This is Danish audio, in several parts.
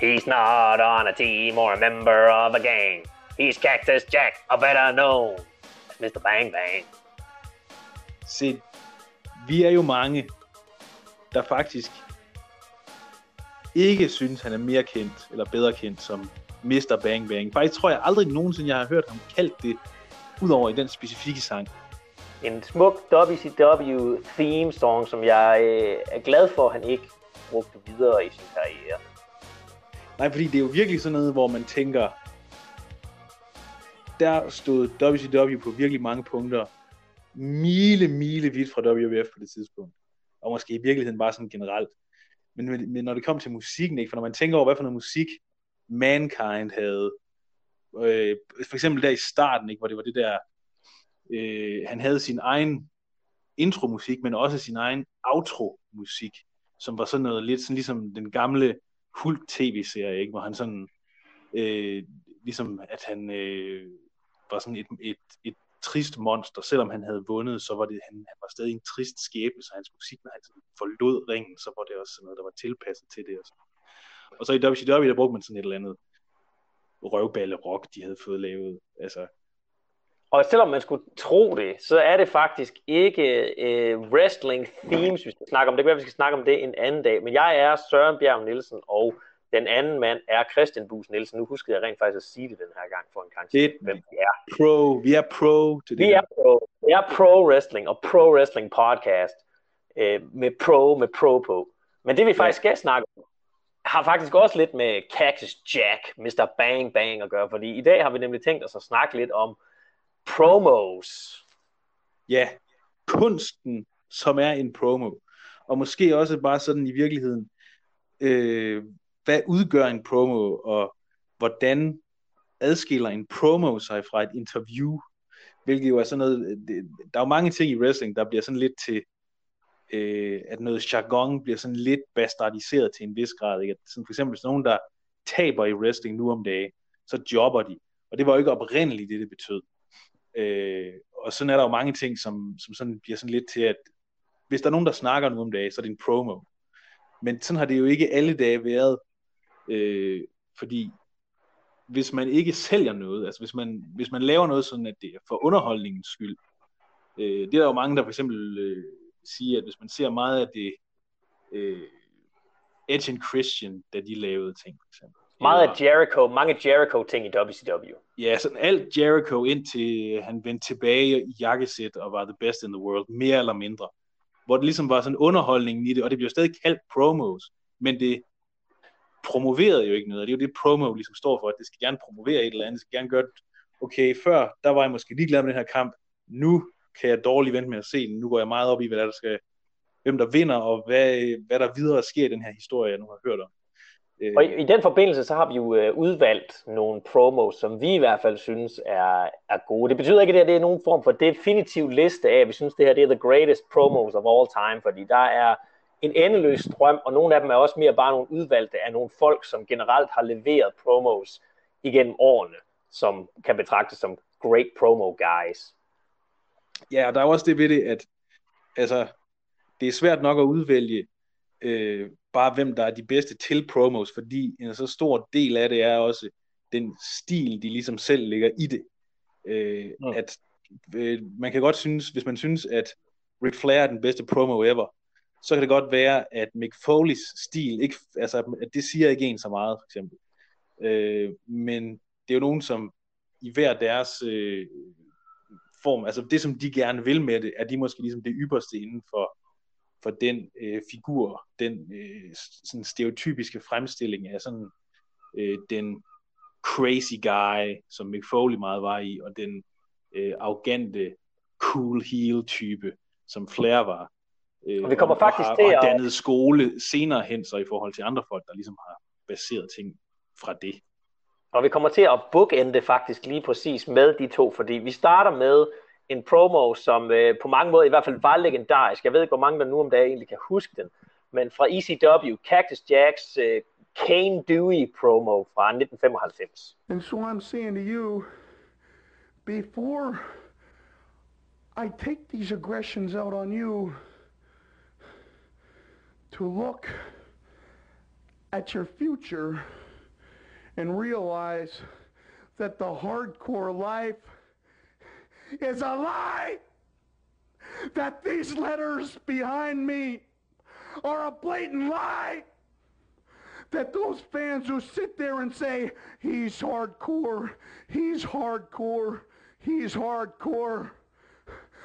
He's not on a team or a member of a gang. He's Cactus Jack, a better known Mr. Bang Bang. Se, vi er jo mange, der faktisk ikke synes, han er mere kendt, eller bedre kendt som Mr. Bang Bang. Faktisk tror jeg aldrig nogensinde, jeg har hørt ham kaldt det, udover i den specifikke sang. En smuk WCW theme song, som jeg øh, er glad for, at han ikke brugte videre i sin karriere. Nej, fordi det er jo virkelig sådan noget, hvor man tænker, der stod WCW på virkelig mange punkter mile, mile vidt fra WWF på det tidspunkt. Og måske i virkeligheden bare sådan generelt. Men, men når det kom til musikken, ikke? for når man tænker over, hvad for noget musik Mankind havde, øh, for eksempel der i starten, ikke? hvor det var det der, øh, han havde sin egen intromusik, men også sin egen outro-musik, som var sådan noget lidt sådan ligesom den gamle Hulk tv-serie, ikke? hvor han sådan, øh, ligesom at han øh, var sådan et, et, et trist monster, selvom han havde vundet, så var det, han, han var stadig en trist skæbne, så hans musik, når han sådan forlod ringen, så var det også sådan noget, der var tilpasset til det. Og, sådan. og så i WCW, der brugte man sådan et eller andet røvballe rock, de havde fået lavet. Altså, og selvom man skulle tro det, så er det faktisk ikke øh, wrestling themes, vi skal snakke om. Det kan være, vi skal snakke om det en anden dag. Men jeg er Søren Bjerg Nielsen, og den anden mand er Christian Bus Nielsen. Nu huskede jeg rent faktisk at sige det den her gang for en gang det, hvem vi er. Pro, vi er pro til det Vi er pro. Vi er pro wrestling og pro wrestling podcast øh, med pro med pro på. Men det vi faktisk skal snakke om, har faktisk også lidt med Cactus Jack, Mr. Bang Bang at gøre, fordi i dag har vi nemlig tænkt os at snakke lidt om promos. Ja, kunsten, som er en promo. Og måske også bare sådan i virkeligheden, øh, hvad udgør en promo, og hvordan adskiller en promo sig fra et interview, hvilket jo er sådan noget, det, der er jo mange ting i wrestling, der bliver sådan lidt til, øh, at noget jargon bliver sådan lidt bastardiseret til en vis grad, ikke? At sådan for eksempel, hvis nogen, der taber i wrestling nu om dagen, så jobber de, og det var jo ikke oprindeligt det, det betød. Øh, og sådan er der jo mange ting, som, som sådan bliver sådan lidt til, at hvis der er nogen, der snakker nu om dagen, så er det en promo. Men sådan har det jo ikke alle dage været, øh, fordi hvis man ikke sælger noget, altså hvis man, hvis man laver noget sådan, at det er for underholdningens skyld, øh, det er der jo mange, der for eksempel øh, siger, at hvis man ser meget af det, øh, Edge and Christian, da de lavede ting, for eksempel, meget af Jericho, mange Jericho-ting i WCW. Ja, sådan alt Jericho indtil han vendte tilbage i jakkesæt og var the best in the world, mere eller mindre. Hvor det ligesom var sådan underholdningen i det, og det bliver stadig kaldt promos, men det promoverede jo ikke noget. Det er jo det, promo ligesom står for, at det skal gerne promovere et eller andet, det skal gerne gøre det. Okay, før, der var jeg måske ligeglad med den her kamp, nu kan jeg dårligt vente med at se den, nu går jeg meget op i, hvad der skal, hvem der vinder, og hvad, hvad der videre sker i den her historie, jeg nu har hørt om. Øh, og i, i den forbindelse, så har vi jo øh, udvalgt nogle promos, som vi i hvert fald synes er, er gode. Det betyder ikke, at det er nogen form for definitiv liste af, at vi synes, det her det er the greatest promos of all time, fordi der er en endeløs strøm, og nogle af dem er også mere bare nogle udvalgte af nogle folk, som generelt har leveret promos igennem årene, som kan betragtes som great promo guys. Ja, og der er også det ved det, at altså, det er svært nok at udvælge øh, bare hvem der er de bedste til promos, fordi en så stor del af det er også den stil, de ligesom selv lægger i det. Øh, mm. At øh, man kan godt synes, hvis man synes, at Ric Flair er den bedste promo ever, så kan det godt være, at Mick Foley's stil, ikke, altså, at det siger ikke en så meget, for eksempel. Øh, men det er jo nogen, som i hver deres øh, form, altså det, som de gerne vil med det, er de måske ligesom det ypperste inden for for den øh, figur, den øh, sådan stereotypiske fremstilling af sådan øh, den crazy guy, som Mick Foley meget var i, og den øh, arrogante cool heel type, som Flair var. Øh, og vi kommer og, faktisk og, til at... Og dannet skole senere hen, så i forhold til andre folk, der ligesom har baseret ting fra det. Og vi kommer til at bookende faktisk lige præcis med de to, fordi vi starter med en promo, som øh, på mange måder i hvert fald var legendarisk. Jeg ved ikke, hvor mange der nu om dagen egentlig kan huske den. Men fra ECW, Cactus Jacks øh, Kane Dewey promo fra 1995. And so I'm saying to you, before I take these aggressions out on you, to look at your future and realize that the hardcore life is a lie. That these letters behind me are a blatant lie. That those fans who sit there and say, he's hardcore, he's hardcore, he's hardcore,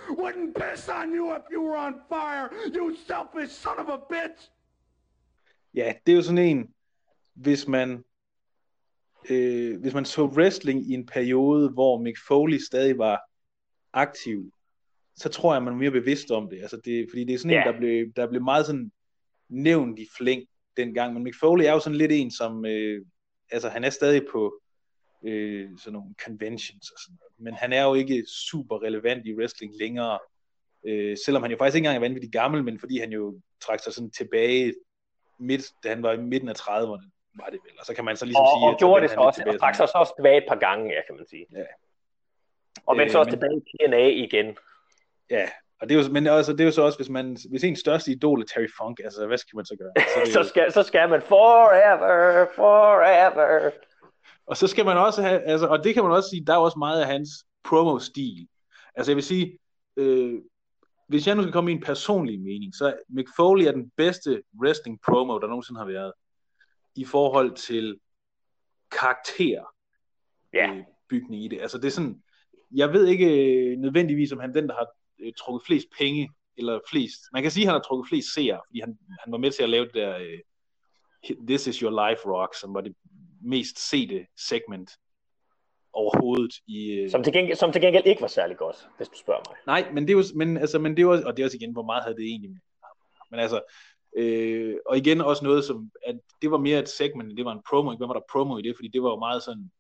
wouldn't piss on you if you were on fire, you selfish son of a bitch. Ja, det er jo sådan en, hvis man øh, hvis man så wrestling i en periode, hvor Mick Foley stadig var aktiv, så tror jeg, man er mere bevidst om det. Altså det fordi det er sådan yeah. en, der blev, der blev meget sådan nævnt i flæng dengang. Men Mick Foley er jo sådan lidt en, som, øh, altså han er stadig på øh, sådan nogle conventions og sådan noget. Men han er jo ikke super relevant i wrestling længere. Øh, selvom han jo faktisk ikke engang er vanvittigt gammel, men fordi han jo trak sig sådan tilbage midt, da han var i midten af 30'erne var det vel. Og så kan man så ligesom og, sige... Og gjorde det så også, og trak sig så også tilbage et par gange, ja, kan man sige. Ja. Og men så også men, tilbage i TNA igen. Ja, og det er jo, men også, det er jo så også, hvis, man, hvis en største idol er Terry Funk, altså hvad skal man så gøre? Så, så, skal, så skal man forever, forever. Og så skal man også have, altså, og det kan man også sige, der er også meget af hans promo-stil. Altså jeg vil sige, øh, hvis jeg nu skal komme i en personlig mening, så Mick Foley er den bedste wrestling promo, der nogensinde har været i forhold til karakter ja. øh, bygning i det. Altså det er sådan, jeg ved ikke øh, nødvendigvis, om han den, der har øh, trukket flest penge, eller flest, man kan sige, at han har trukket flest seere, fordi han, han var med til at lave det der øh, This is Your Life Rock, som var det mest sete segment overhovedet i... Øh... Som, til gengæld, som til gengæld ikke var særlig godt, hvis du spørger mig. Nej, men det var, men, altså, men det var, og det er også igen, hvor meget havde det egentlig med. Men altså, Øh, og igen også noget, som, at det var mere et segment, det var en promo, ikke? Hvad var der promo i det? Fordi det var jo meget sådan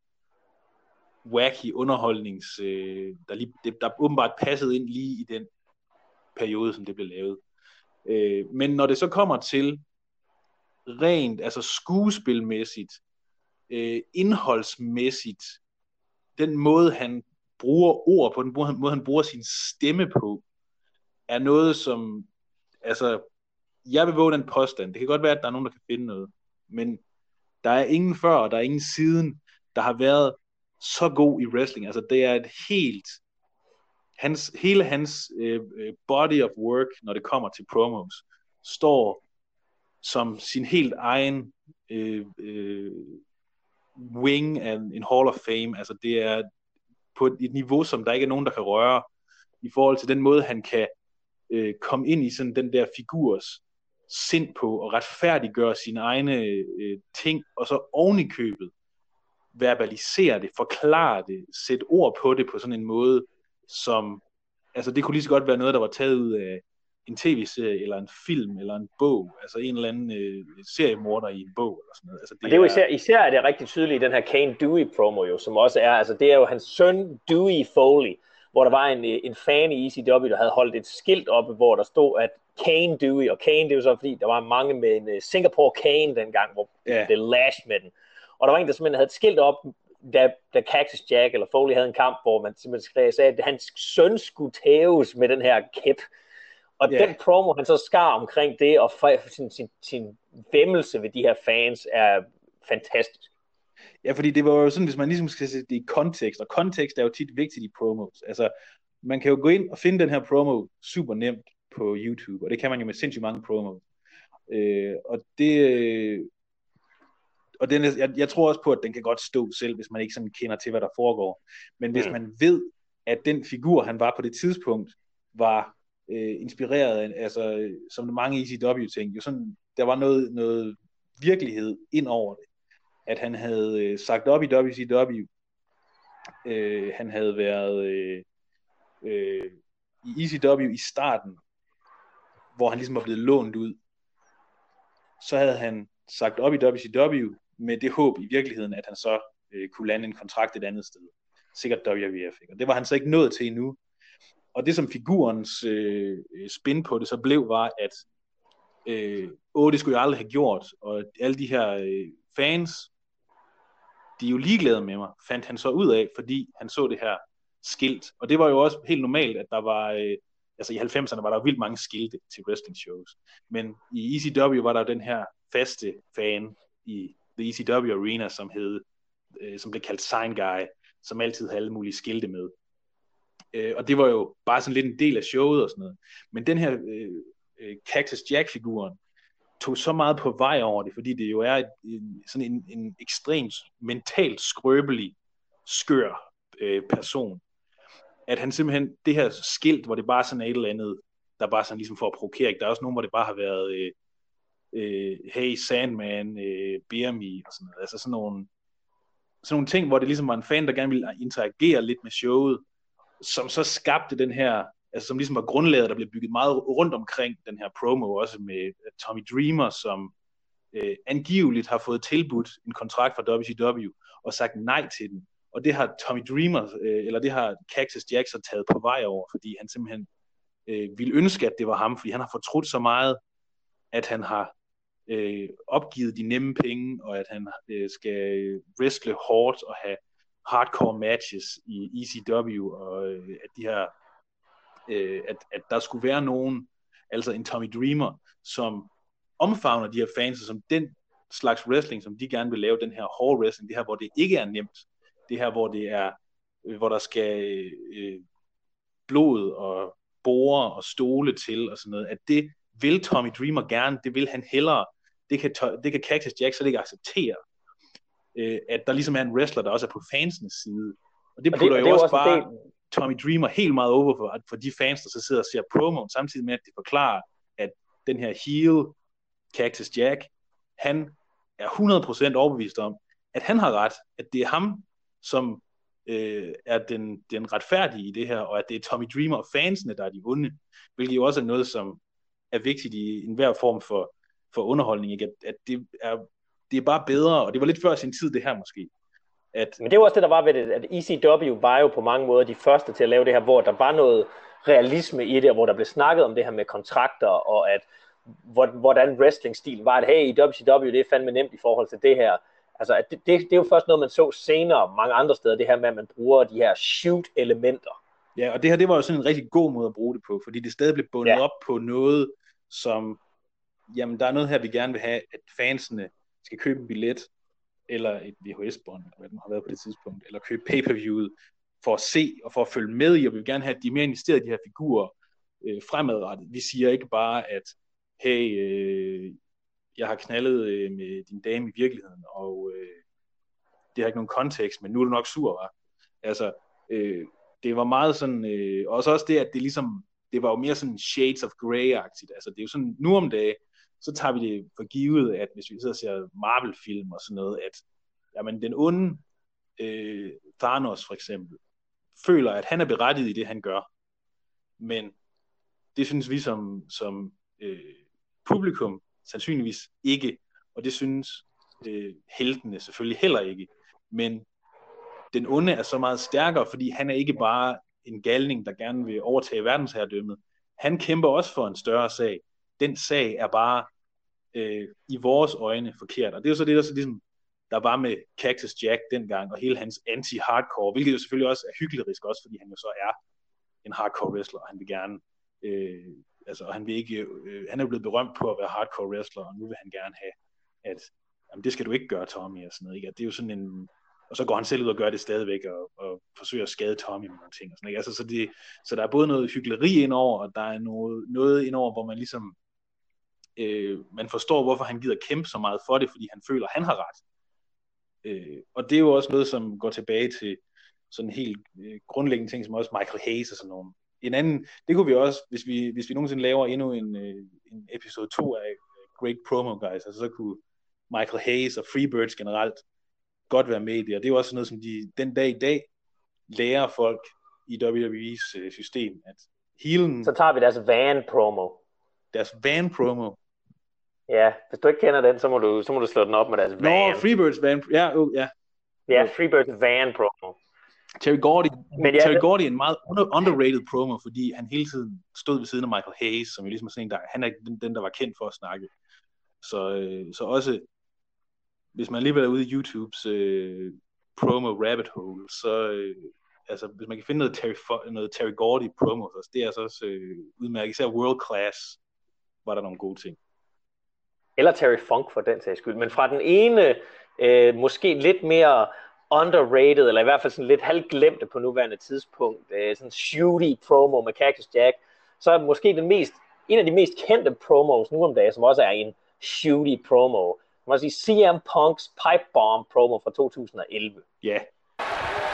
wacky underholdnings, øh, der, lige, det, der åbenbart passede ind lige i den periode, som det blev lavet. Øh, men når det så kommer til rent, altså skuespilmæssigt, øh, indholdsmæssigt, den måde han bruger ord på, den måde han bruger sin stemme på, er noget, som altså jeg vil våge den påstand. Det kan godt være, at der er nogen, der kan finde noget. Men der er ingen før, og der er ingen siden, der har været så god i wrestling. Altså, det er et helt... Hans, hele hans øh, øh, body of work, når det kommer til promos, står som sin helt egen øh, øh, wing af en Hall of Fame. Altså, det er på et, et niveau, som der ikke er nogen, der kan røre, i forhold til den måde, han kan øh, komme ind i sådan den der figurs sind på og retfærdiggøre sine egne øh, ting, og så oven i købet verbalisere det, forklare det, sætte ord på det på sådan en måde, som, altså det kunne lige så godt være noget, der var taget ud af en tv-serie, eller en film, eller en bog, altså en eller anden øh, seriemorder i en bog, eller sådan noget. Altså, det, det er jo især, især er det rigtig tydeligt i den her Kane Dewey promo jo, som også er, altså det er jo hans søn Dewey Foley, hvor der var en, en fan i ECW, der havde holdt et skilt oppe, hvor der stod, at Kane Dewey, og Kane, det er jo så fordi, der var mange med en uh, Singapore Kane dengang, hvor yeah. det lash med den. Og der var en, der simpelthen havde et skilt op, da, da Cactus Jack eller Foley havde en kamp, hvor man simpelthen skrev, sagde, at hans søn skulle tæves med den her kæp. Og yeah. den promo, han så skar omkring det, og sin, sin, sin vemmelse ved de her fans, er fantastisk. Ja, fordi det var jo sådan, hvis man ligesom skal sætte det i kontekst, og kontekst er jo tit vigtigt i promos. Altså, man kan jo gå ind og finde den her promo super nemt på YouTube, og det kan man jo med sindssygt mange promos. Øh, og det, og den, jeg, jeg tror også på, at den kan godt stå selv, hvis man ikke sådan kender til, hvad der foregår. Men hvis mm. man ved, at den figur, han var på det tidspunkt, var øh, inspireret af, altså, som mange ECW-ting, jo sådan, der var noget, noget virkelighed ind over det at han havde øh, sagt op i WCW. Øh, han havde været øh, øh, i ECW i starten, hvor han ligesom var blevet lånt ud. Så havde han sagt op i WCW med det håb i virkeligheden, at han så øh, kunne lande en kontrakt et andet sted. Sikkert WWF. Ikke? Og det var han så ikke nået til endnu. Og det som figurens øh, øh, spin på det så blev, var, at øh, åh, det skulle jeg aldrig have gjort, og alle de her øh, fans, de er jo ligeglade med mig, fandt han så ud af, fordi han så det her skilt. Og det var jo også helt normalt, at der var, øh, altså i 90'erne var der vildt mange skilte til wrestling shows. Men i ECW var der den her faste fan i The ECW Arena, som hed øh, som blev kaldt Sign Guy, som altid havde alle mulige skilte med. Øh, og det var jo bare sådan lidt en del af showet og sådan noget. Men den her øh, øh, Cactus Jack-figuren tog så meget på vej over det, fordi det jo er et, en, sådan en, en ekstremt mentalt skrøbelig, skør øh, person, at han simpelthen, det her skilt, hvor det bare sådan er et eller andet, der bare sådan ligesom for at provokere, der er også nogen, hvor det bare har været, øh, øh, hey Sandman, øh, bear me, og sådan noget, altså sådan nogle, sådan nogle ting, hvor det ligesom var en fan, der gerne ville interagere lidt med showet, som så skabte den her, altså som ligesom var grundlaget, der blev bygget meget rundt omkring den her promo, også med øh, Tommy Dreamer, som øh, angiveligt har fået tilbudt en kontrakt fra WCW, og sagt nej til den. Og det har Tommy Dreamer, øh, eller det har Cactus Jackson taget på vej over, fordi han simpelthen øh, ville ønske, at det var ham, fordi han har fortrudt så meget, at han har øh, opgivet de nemme penge, og at han øh, skal wrestle hårdt og have hardcore matches i ECW, og øh, at de her, øh, at, at der skulle være nogen, altså en Tommy Dreamer, som omfavner de her fans, som den slags wrestling, som de gerne vil lave, den her hårde wrestling, det her, hvor det ikke er nemt, det her, hvor det er, øh, hvor der skal øh, blod og borer og stole til og sådan noget, at det vil Tommy Dreamer gerne, det vil han hellere, det kan, det kan Cactus Jack så ikke acceptere, øh, at der ligesom er en wrestler, der også er på fansenes side. Og det putter og det, jo det også, også bare del... Tommy Dreamer helt meget over for, for de fans, der så sidder og ser promo, samtidig med, at de forklarer, at den her heel, Cactus Jack, han er 100% overbevist om, at han har ret, at det er ham, som øh, er den, den retfærdige i det her, og at det er Tommy Dreamer og fansene, der er de onde, hvilket jo også er noget, som er vigtigt i enhver form for, for underholdning, ikke? At, at det, er, det er bare bedre, og det var lidt før sin tid det her måske. At... Men det var også det, der var ved det, at ECW var jo på mange måder de første til at lave det her, hvor der var noget realisme i det, og hvor der blev snakket om det her med kontrakter, og at hvordan wrestling-stil var, at hey, i WCW, det er fandme nemt i forhold til det her. Altså, at det, det, det er jo først noget, man så senere mange andre steder, det her med, at man bruger de her shoot-elementer. Ja, og det her, det var jo sådan en rigtig god måde at bruge det på, fordi det stadig blev bundet ja. op på noget, som, jamen, der er noget her, vi gerne vil have, at fansene skal købe en billet, eller et VHS-bånd, eller hvad den har været på det tidspunkt, eller købe pay-per-viewet, for at se og for at følge med i, og vi vil gerne have, at de mere investeret i de her figurer øh, fremadrettet. Vi siger ikke bare, at hey, øh, jeg har knaldet øh, med din dame i virkeligheden, og øh, det har ikke nogen kontekst, men nu er du nok sur, var. Altså, øh, det var meget sådan, øh, også også det, at det ligesom, det var jo mere sådan shades of grey-agtigt, altså det er jo sådan, nu om dagen, så tager vi det for givet, at hvis vi sidder og ser Marvel-film og sådan noget, at jamen, den onde øh, Thanos for eksempel, føler, at han er berettiget i det, han gør. Men det synes vi som, som øh, publikum sandsynligvis ikke, og det synes øh, heltene selvfølgelig heller ikke. Men den onde er så meget stærkere, fordi han er ikke bare en galning, der gerne vil overtage verdensherredømmet. Han kæmper også for en større sag. Den sag er bare øh, i vores øjne forkert. Og det er jo så det, der, så ligesom, der var med Cactus Jack dengang, og hele hans anti-hardcore, hvilket jo selvfølgelig også er hyggelig også, fordi han jo så er en hardcore wrestler, og han vil gerne øh, altså, han, vil ikke, øh, han er jo blevet berømt på at være hardcore wrestler, og nu vil han gerne have, at jamen, det skal du ikke gøre, Tommy, og sådan noget. Ikke? At det er jo sådan en, og så går han selv ud og gør det stadigvæk, og, og forsøger at skade Tommy med nogle ting. Og sådan, ikke? Altså, så, det, så der er både noget hyggeleri indover, og der er noget, noget indover, hvor man ligesom, øh, man forstår, hvorfor han gider kæmpe så meget for det, fordi han føler, han har ret. Øh, og det er jo også noget, som går tilbage til sådan helt øh, grundlæggende ting, som også Michael Hayes og sådan nogle en anden, det kunne vi også, hvis vi, hvis vi nogensinde laver endnu en, øh, en episode 2 af Great Promo Guys, altså så kunne Michael Hayes og Freebirds generelt godt være med i det, og det er jo også noget, som de den dag i dag lærer folk i WWE's øh, system, at healen... Så tager vi deres van promo. Deres van promo. Ja, hvis du ikke kender den, så må du, så må du slå den op med deres van. Nå, Freebirds van, ja, uh, ja. Ja, Freebirds van promo. Terry Gordy, Men ja, Terry Gordy er en meget underrated promo, fordi han hele tiden stod ved siden af Michael Hayes, som jo ligesom er sådan en, der, han er den, den, der var kendt for at snakke. Så, øh, så også, hvis man alligevel er ude i YouTubes øh, promo rabbit hole, så øh, altså, hvis man kan finde noget Terry, noget Terry Gordy promo, så det er altså også øh, udmærket. Især World Class var der nogle gode ting. Eller Terry Funk for den sags skyld. Men fra den ene, øh, måske lidt mere underrated, eller i hvert fald sådan lidt halvglemte på nuværende tidspunkt, øh, sådan shooty promo med Cactus Jack, så er måske den mest, en af de mest kendte promos nu om dagen, som også er en shooty promo. Man må sige CM Punks Pipe Bomb promo fra 2011. Ja, yeah.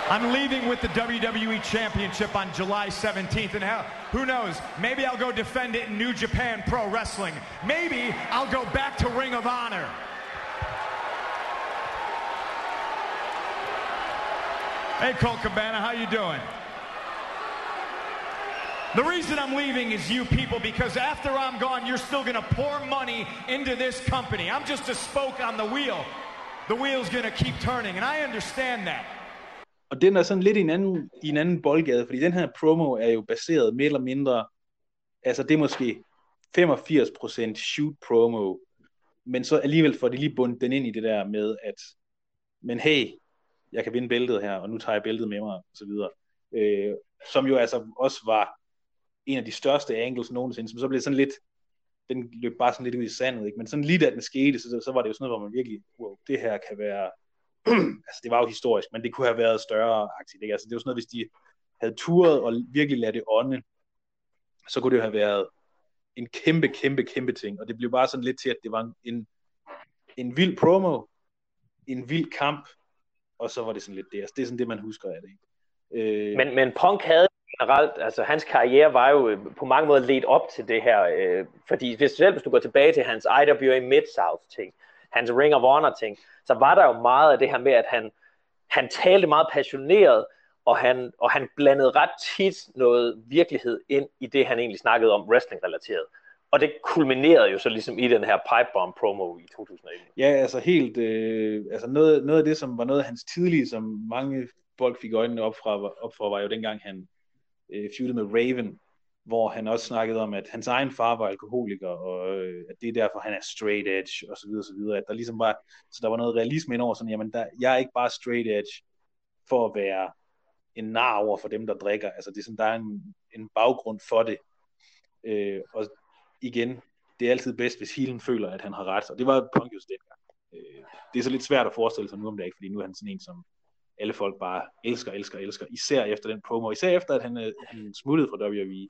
I'm leaving with the WWE Championship on July 17th, and how, who knows? Maybe I'll go defend it in New Japan Pro Wrestling. Maybe I'll go back to Ring of Honor. Hey, Colt Cabana, how you doing? The reason I'm leaving is you people because after I'm gone, you're still going to pour money into this company. I'm just a spoke on the wheel. The wheel's going to keep turning, and I understand that. Og den er sådan lidt i en anden, i en anden boldgade, fordi den her promo er jo baseret mere eller mindre, altså det er måske 85% shoot promo, men så alligevel får de lige bundet den ind i det der med, at men hey, jeg kan vinde bæltet her, og nu tager jeg bæltet med mig, og så videre. Øh, som jo altså også var en af de største angles nogensinde, som så blev sådan lidt, den løb bare sådan lidt ud i sandet, ikke? men sådan lige da den skete, så, så var det jo sådan noget, hvor man virkelig, wow, det her kan være, altså det var jo historisk, men det kunne have været større aktivt, ikke? altså det var sådan noget, hvis de havde turet og virkelig lade det ånde, så kunne det jo have været en kæmpe, kæmpe, kæmpe ting, og det blev bare sådan lidt til, at det var en, en vild promo, en vild kamp, og så var det sådan lidt det. Altså, det er sådan det, man husker af det. Ikke? Øh... Men, men Punk havde generelt, altså hans karriere var jo øh, på mange måder ledt op til det her, øh, fordi hvis, selv hvis du går tilbage til hans IWA Mid-South ting, hans Ring of Honor ting, så var der jo meget af det her med, at han, han talte meget passioneret, og han, og han blandede ret tit noget virkelighed ind i det, han egentlig snakkede om wrestling-relateret. Og det kulminerede jo så ligesom i den her pipebomb promo i 2011. Ja, altså helt, øh, altså noget, noget af det, som var noget af hans tidlige, som mange folk fik øjnene op, fra, op for, var jo dengang han øh, feudede med Raven, hvor han også snakkede om, at hans egen far var alkoholiker, og øh, at det er derfor, han er straight edge, og så videre, så videre. At der ligesom var, så der var noget realisme ind over, sådan, jamen, der, jeg er ikke bare straight edge for at være en nar over for dem, der drikker. Altså, det er sådan, der er en, en baggrund for det. Øh, og igen, det er altid bedst, hvis healen føler, at han har ret, og det var Punk just dengang. Øh, det er så lidt svært at forestille sig nu om dagen, fordi nu er han sådan en, som alle folk bare elsker, elsker, elsker, især efter den promo, især efter, at han, øh, han smuttede fra WWE.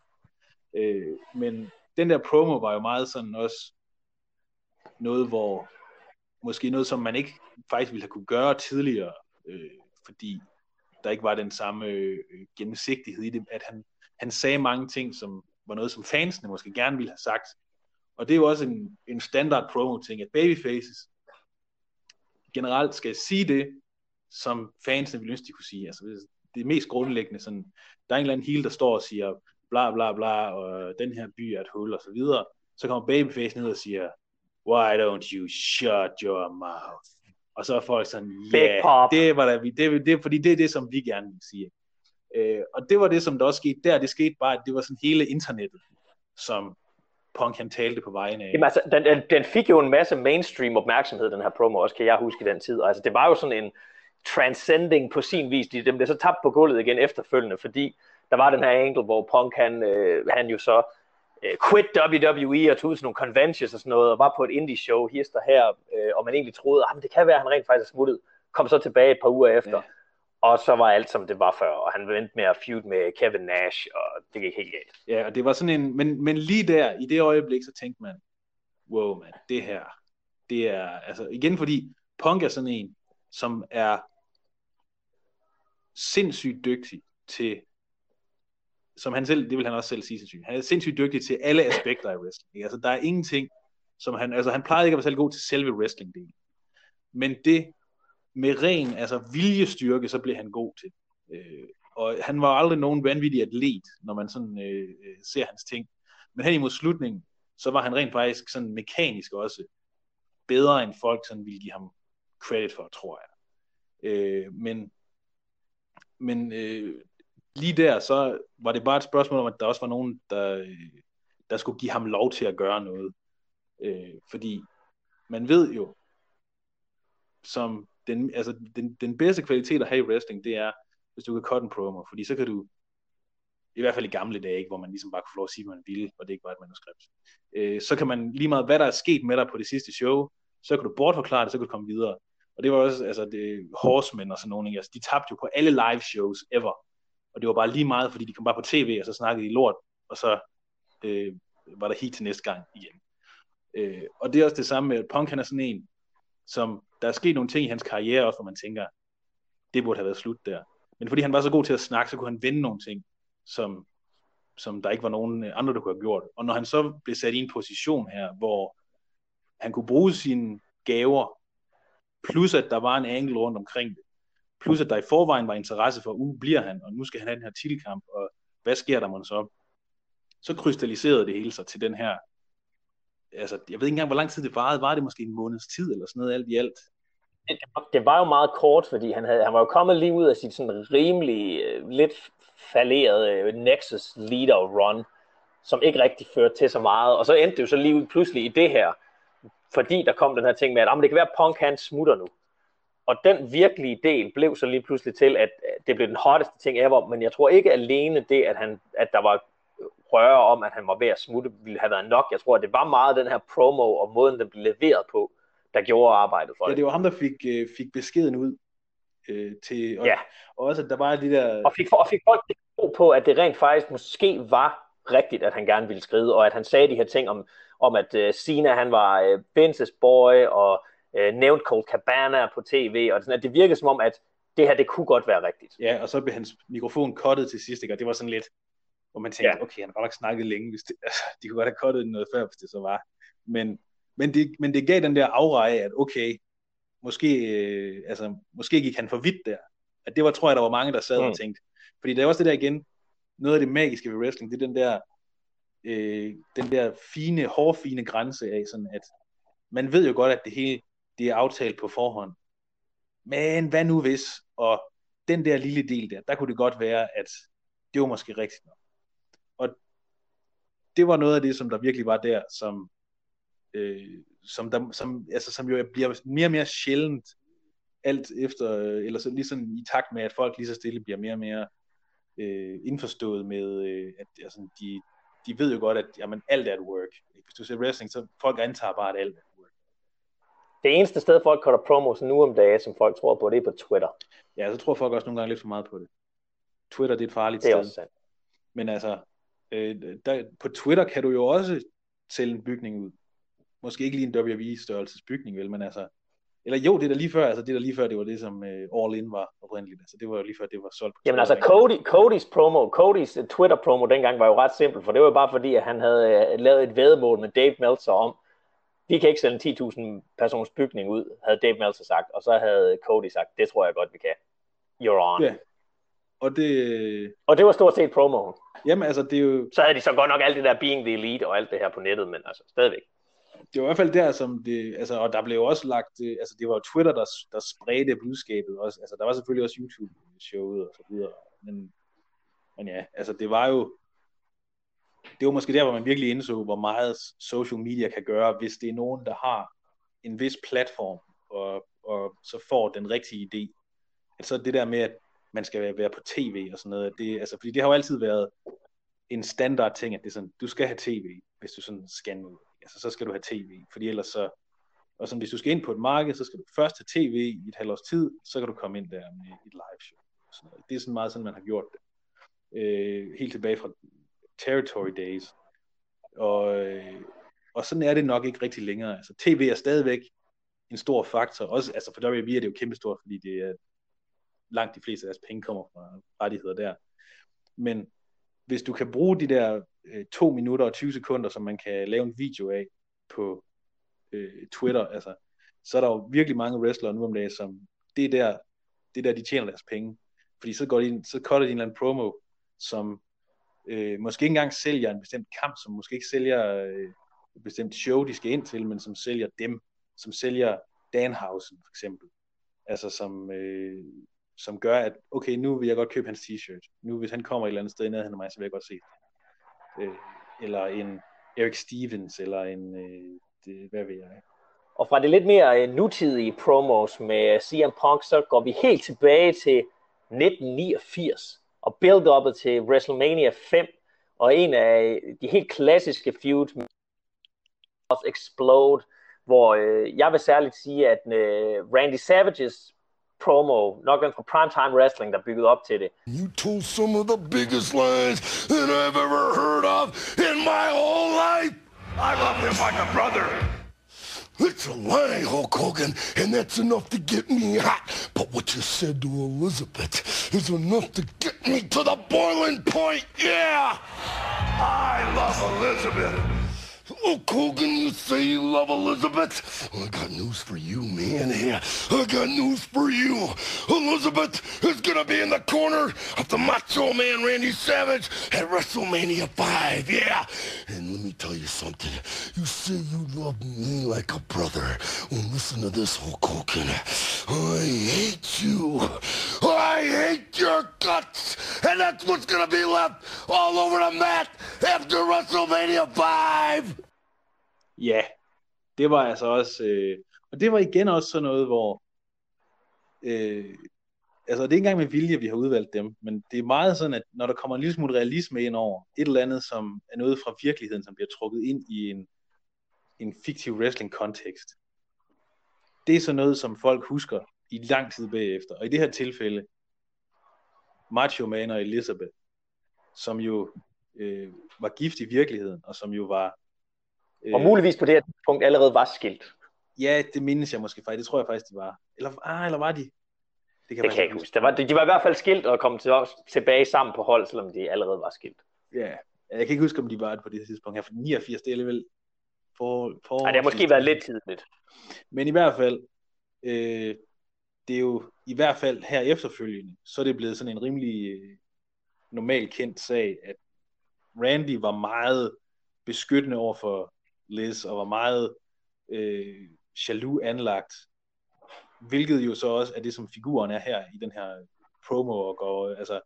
Øh, men den der promo var jo meget sådan også noget, hvor måske noget, som man ikke faktisk ville have kunne gøre tidligere, øh, fordi der ikke var den samme øh, gennemsigtighed i det, at han, han sagde mange ting, som var noget, som fansene måske gerne ville have sagt. Og det er jo også en, en standard promo-ting, at babyfaces generelt skal sige det, som fansene ville ønske, de kunne sige. Altså, det er mest grundlæggende sådan, der er en eller anden heel, der står og siger, bla bla bla, og den her by er et hul, og så videre. Så kommer babyface ned og siger, why don't you shut your mouth? Og så er folk sådan, ja, yeah, det var der, det, det, fordi det er det, som vi gerne vil sige. Øh, og det var det, som der også skete der. Det skete bare, at det var sådan hele internettet, som Punk han talte på vejen af. Jamen altså, den, den, den fik jo en masse mainstream opmærksomhed, den her promo også, kan jeg huske i den tid. Altså, det var jo sådan en transcending på sin vis. De, dem blev så tabt på gulvet igen efterfølgende, fordi der var den her angle, hvor Punk han, øh, han jo så øh, quit WWE og tog ud til nogle conventions og sådan noget, og var på et indie show, hister her, øh, og man egentlig troede, at ah, det kan være, at han rent faktisk er smuttet. Kom så tilbage et par uger efter. Ja og så var alt, som det var før, og han vendte med at feud med Kevin Nash, og det gik helt galt. Ja, og det var sådan en, men, men lige der, i det øjeblik, så tænkte man, wow man, det her, det er, altså igen fordi, Punk er sådan en, som er sindssygt dygtig til, som han selv, det vil han også selv sige sindssygt, han er sindssygt dygtig til alle aspekter af wrestling. Altså der er ingenting, som han, altså han plejede ikke at være særlig god til selve wrestling-delen. Men det, med ren altså viljestyrke, så blev han god til. Øh, og han var aldrig nogen vanvittig atlet, når man sådan øh, øh ser hans ting. Men hen imod slutningen, så var han rent faktisk sådan mekanisk også bedre end folk sådan ville give ham credit for, tror jeg. Øh, men men øh, lige der, så var det bare et spørgsmål om, at der også var nogen, der, der skulle give ham lov til at gøre noget. Øh, fordi man ved jo, som den, altså, den, den bedste kvalitet at have i wrestling, det er, hvis du kan cut en promo, fordi så kan du, i hvert fald i gamle dage, ikke, hvor man ligesom bare kunne få lov at sige, hvad man ville, og det ikke var et manuskript, øh, så kan man lige meget, hvad der er sket med dig på det sidste show, så kan du bortforklare det, så kan du komme videre. Og det var også, altså, det, Horsemen og sådan nogle, altså, de tabte jo på alle live shows ever. Og det var bare lige meget, fordi de kom bare på tv, og så snakkede de lort, og så øh, var der helt til næste gang igen. Øh, og det er også det samme med, at Punk han er sådan en, som der er sket nogle ting i hans karriere også, hvor man tænker, det burde have været slut der. Men fordi han var så god til at snakke, så kunne han vende nogle ting, som, som der ikke var nogen øh, andre, der kunne have gjort. Og når han så blev sat i en position her, hvor han kunne bruge sine gaver, plus at der var en angle rundt omkring det, plus at der i forvejen var interesse for, uh, bliver han, og nu skal han have den her titelkamp, og hvad sker der man så? Så krystalliserede det hele sig til den her, altså jeg ved ikke engang, hvor lang tid det varede, var det måske en måneds tid, eller sådan noget alt i alt? Det, det var jo meget kort, fordi han, havde, han var jo kommet lige ud af sit sådan rimelig, øh, lidt falderede øh, Nexus leader run, som ikke rigtig førte til så meget, og så endte det jo så lige ud pludselig i det her, fordi der kom den her ting med, at ah, det kan være, at Punk han smutter nu. Og den virkelige del blev så lige pludselig til, at det blev den hotteste ting ever, men jeg tror ikke alene det, at, han, at der var røre om, at han var ved at smutte, ville have været nok. Jeg tror, at det var meget den her promo og måden, den blev leveret på, der gjorde arbejdet for ja, det. det var ham, der fik, øh, fik beskeden ud øh, til, og, ja. og også, at der var de der... Og fik, og fik folk tro på, at det rent faktisk måske var rigtigt, at han gerne ville skride, og at han sagde de her ting om, om at uh, Cena, han var uh, Vince's boy, og uh, nævnt Colt Cabana på tv, og sådan, at det virkede som om, at det her, det kunne godt være rigtigt. Ja, og så blev hans mikrofon kottet til sidst, ikke? og det var sådan lidt, hvor man tænkte, ja. okay, han har godt nok snakket længe, hvis det, altså, de kunne godt have kottet noget før, hvis det så var. Men, men, det, men det gav den der afreje, at okay, måske, øh, altså, måske gik han for vidt der. At det var, tror jeg, der var mange, der sad mm. og tænkte. Fordi det er også det der igen, noget af det magiske ved wrestling, det er den der, øh, den der fine, hårfine grænse af sådan, at man ved jo godt, at det hele, det er aftalt på forhånd. Men hvad nu hvis, og den der lille del der, der kunne det godt være, at det var måske rigtigt nok. Og det var noget af det, som der virkelig var der, som, øh, som, der, som, altså, som jo bliver mere og mere sjældent, alt efter, øh, eller så ligesom i takt med, at folk lige så stille bliver mere og mere øh, indforstået med, øh, at altså, de, de ved jo godt, at jamen, alt er at work. Hvis du ser wrestling, så folk antager bare, at alt er. Det eneste sted, folk cutter promos nu om dagen, som folk tror på, det er på Twitter. Ja, så tror folk også nogle gange lidt for meget på det. Twitter, det er et farligt det er sted. Også sandt. Men altså, øh, der, på Twitter kan du jo også sælge en bygning ud. Måske ikke lige en WWE-størrelses bygning, vel, men altså, eller jo, det der lige før, altså det der lige før, det var det, som uh, All In var oprindeligt. Altså det var jo lige før, det var solgt på Jamen altså Cody, Codys promo, Codys uh, Twitter promo dengang var jo ret simpel, for det var jo bare fordi, at han havde uh, lavet et vedmål med Dave Meltzer om, vi kan ikke sælge en 10.000 personers bygning ud, havde Dave Meltzer sagt, og så havde Cody sagt, det tror jeg godt, vi kan. You're on. Ja. Og det... Og det var stort set promoen. Jamen altså, det er jo... Så havde de så godt nok alt det der Being the Elite og alt det her på nettet, men altså stadigvæk det var i hvert fald der, som det, altså, og der blev også lagt, altså det var jo Twitter, der, der spredte budskabet også, altså der var selvfølgelig også YouTube-showet og så videre, men, men ja, altså det var jo, det var måske der, hvor man virkelig indså, hvor meget social media kan gøre, hvis det er nogen, der har en vis platform, og, og så får den rigtige idé. Altså det der med, at man skal være på tv og sådan noget, det, altså, fordi det har jo altid været en standard ting, at det er sådan, du skal have tv, hvis du sådan skal noget altså, så skal du have tv, fordi ellers så, og sådan, hvis du skal ind på et marked, så skal du først have tv i et halvt års tid, så kan du komme ind der med et live show. Sådan noget. Det er sådan meget sådan, man har gjort det. Øh, helt tilbage fra Territory Days. Og, øh, og sådan er det nok ikke rigtig længere. Altså, tv er stadigvæk en stor faktor. Også, altså for WWE er det jo kæmpestort, fordi det er langt de fleste af deres penge kommer fra rettigheder der. Men hvis du kan bruge de der øh, 2 minutter og 20 sekunder, som man kan lave en video af på øh, Twitter, altså, så er der jo virkelig mange wrestlere nu om dagen, som det er der, det er der, de tjener deres penge. Fordi så, går de så cutter de en eller anden promo, som øh, måske ikke engang sælger en bestemt kamp, som måske ikke sælger øh, et bestemt show, de skal ind til, men som sælger dem, som sælger Danhausen for eksempel. Altså som, øh, som gør, at okay, nu vil jeg godt købe hans t-shirt. Nu hvis han kommer et eller andet sted i nærheden af mig, så vil jeg godt se det øh, eller en Eric Stevens, eller en, øh, det, hvad ved jeg. Og fra det lidt mere øh, nutidige promos med CM Punk, så går vi helt tilbage til 1989 og build-uppet til WrestleMania 5, og en af de helt klassiske feuds med Explode, hvor øh, jeg vil særligt sige, at øh, Randy Savages promo, nok den fra Primetime Wrestling, der byggede op til det. You told some of the biggest lies that I've ever heard of in my whole life. I love him like a brother. It's a lie, Hulk Hogan, and that's enough to get me hot. But what you said to Elizabeth is enough to get me to the boiling point, yeah! I love Elizabeth. Oh, Hogan, you say you love Elizabeth? Well, I got news for you, man. Here, I got news for you. Elizabeth is gonna be in the corner of the Macho Man Randy Savage at WrestleMania 5. Yeah. And let me tell you something. You say you love me like a brother. Well, listen to this, Hulk Hogan. I hate you. I hate your guts. And that's what's gonna be left all over the mat after WrestleMania 5. Ja, det var altså også, øh, og det var igen også sådan noget, hvor, øh, altså det er ikke engang med vilje, vi har udvalgt dem, men det er meget sådan, at når der kommer en lille smule realisme ind over, et eller andet, som er noget fra virkeligheden, som bliver trukket ind i en, en fiktiv wrestling-kontekst, det er sådan noget, som folk husker i lang tid bagefter. Og i det her tilfælde, Macho Man og Elizabeth, som jo øh, var gift i virkeligheden, og som jo var og muligvis på det her tidspunkt allerede var skilt. Ja, det mindes jeg måske faktisk. Det tror jeg faktisk, de var. Eller, ah, eller var de? Det kan, det kan jeg ikke huske. Det var, de, var i hvert fald skilt og kom til, tilbage sammen på hold, selvom de allerede var skilt. Ja, jeg kan ikke huske, om de var det på det tidspunkt her, for 89, det er alligevel for, for Nej, det har måske været lidt tidligt. Men i hvert fald, øh, det er jo i hvert fald her efterfølgende, så er det blevet sådan en rimelig øh, normal kendt sag, at Randy var meget beskyttende over for Liz, og var meget øh, jaloux anlagt, hvilket jo så også er det, som figuren er her i den her promo, og går, altså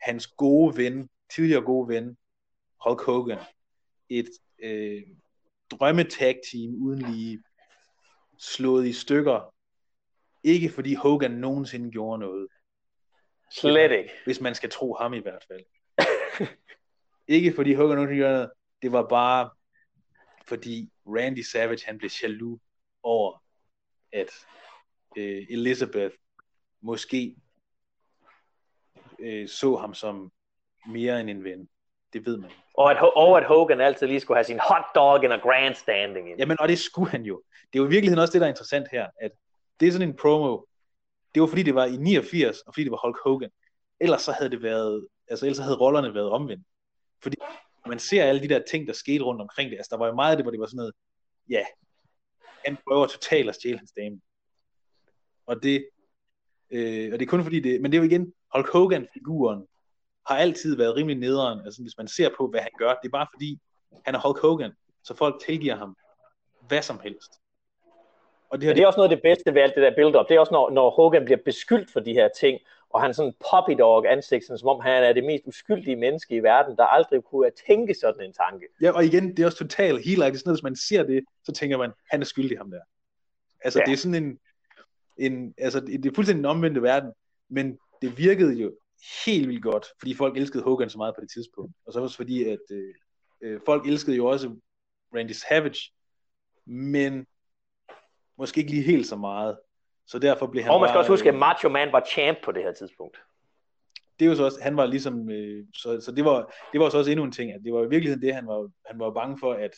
hans gode ven, tidligere gode ven, Hulk Hogan, et øh, drømmetag team uden lige slået i stykker, ikke fordi Hogan nogensinde gjorde noget. Slet ikke. Hvis man skal tro ham i hvert fald. ikke fordi Hogan nogensinde gjorde noget, det var bare fordi Randy Savage han blev jaloux over, at øh, Elizabeth måske øh, så ham som mere end en ven. Det ved man. Og at, og at Hogan altid lige skulle have sin hot dog in a grandstanding. ind. Jamen, og det skulle han jo. Det er jo i virkeligheden også det, der er interessant her, at det er sådan en promo, det var fordi det var i 89, og fordi det var Hulk Hogan. Ellers så havde det været, altså ellers så havde rollerne været omvendt. Man ser alle de der ting, der skete rundt omkring det. Altså, der var jo meget af det, hvor det var sådan noget, ja, han prøver totalt at stjæle hans dame. Og det, øh, og det er kun fordi det, men det er jo igen, Hulk Hogan-figuren har altid været rimelig nederen, altså hvis man ser på, hvad han gør, det er bare fordi, han er Hulk Hogan, så folk tilgiver ham hvad som helst. Og det, her, det er også noget af det bedste ved alt det der build-up. Det er også, når, når Hogan bliver beskyldt for de her ting, og han er sådan en poppy dog ansigt, sådan, som om han er det mest uskyldige menneske i verden, der aldrig kunne have tænke sådan en tanke. Ja, og igen, det er også totalt helt like, sådan noget, hvis man ser det, så tænker man, han er skyldig ham der. Altså, ja. det er sådan en, en altså, det er fuldstændig en omvendte verden, men det virkede jo helt vildt godt, fordi folk elskede Hogan så meget på det tidspunkt. Og så også fordi, at øh, øh, folk elskede jo også Randy Savage, men måske ikke lige helt så meget. Så derfor blev han Og man skal bare, også huske, at øh, Macho Man var champ på det her tidspunkt. det er jo så også, han var ligesom, øh, så, så det var, det var så også endnu en ting, at det var i virkeligheden det, han var, han var bange for, at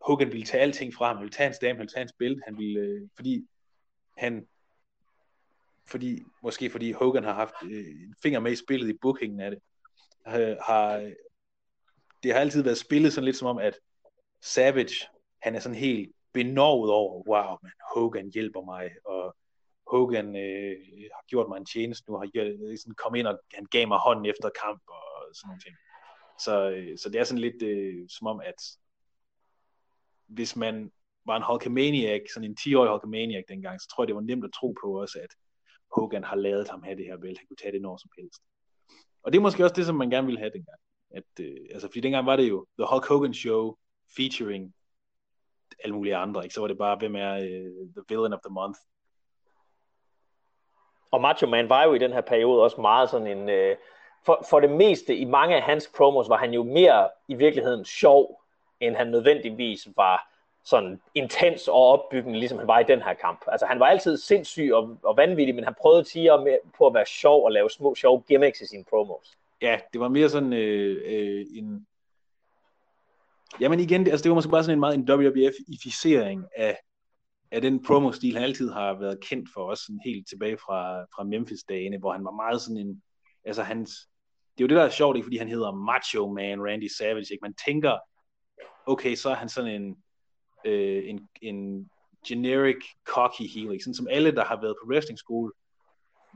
Hogan ville tage alting fra ham, han ville tage hans dame, han ville tage hans bælte, han ville, øh, fordi han, fordi, måske fordi Hogan har haft øh, en finger med i spillet i bookingen af det, øh, har, det har altid været spillet sådan lidt som om, at Savage, han er sådan helt benovet over, wow, man, Hogan hjælper mig, og Hogan øh, har gjort mig en tjeneste nu, har øh, sådan kom ind og han gav mig hånden efter kamp og sådan noget ting. Så, øh, så det er sådan lidt øh, som om, at hvis man var en Hulkamaniac, sådan en 10-årig Hulkamaniac dengang, så tror jeg, det var nemt at tro på også, at Hogan har lavet ham have det her bælte. Han kunne tage det når som helst. Og det er måske også det, som man gerne ville have dengang. At, øh, altså, fordi dengang var det jo The Hulk Hogan Show featuring alle mulige andre. Ikke? Så var det bare, hvem er øh, The Villain of the Month. Og Macho Man var jo i den her periode også meget sådan en... Øh, for, for det meste, i mange af hans promos, var han jo mere i virkeligheden sjov, end han nødvendigvis var sådan intens og opbyggende, ligesom han var i den her kamp. Altså han var altid sindssyg og, og vanvittig, men han prøvede tiger øh, på at være sjov og lave små sjove gimmicks i sine promos. Ja, det var mere sådan øh, øh, en... Jamen igen, altså det var måske bare sådan en meget en WWF-ificering af, af den promo-stil, han altid har været kendt for, os, sådan helt tilbage fra, fra Memphis-dagene, hvor han var meget sådan en... Altså hans... Det er jo det, der er sjovt, ikke? fordi han hedder Macho Man Randy Savage. Ikke? Man tænker, okay, så er han sådan en, øh, en, en generic cocky heel, ikke? sådan som alle, der har været på wrestling school,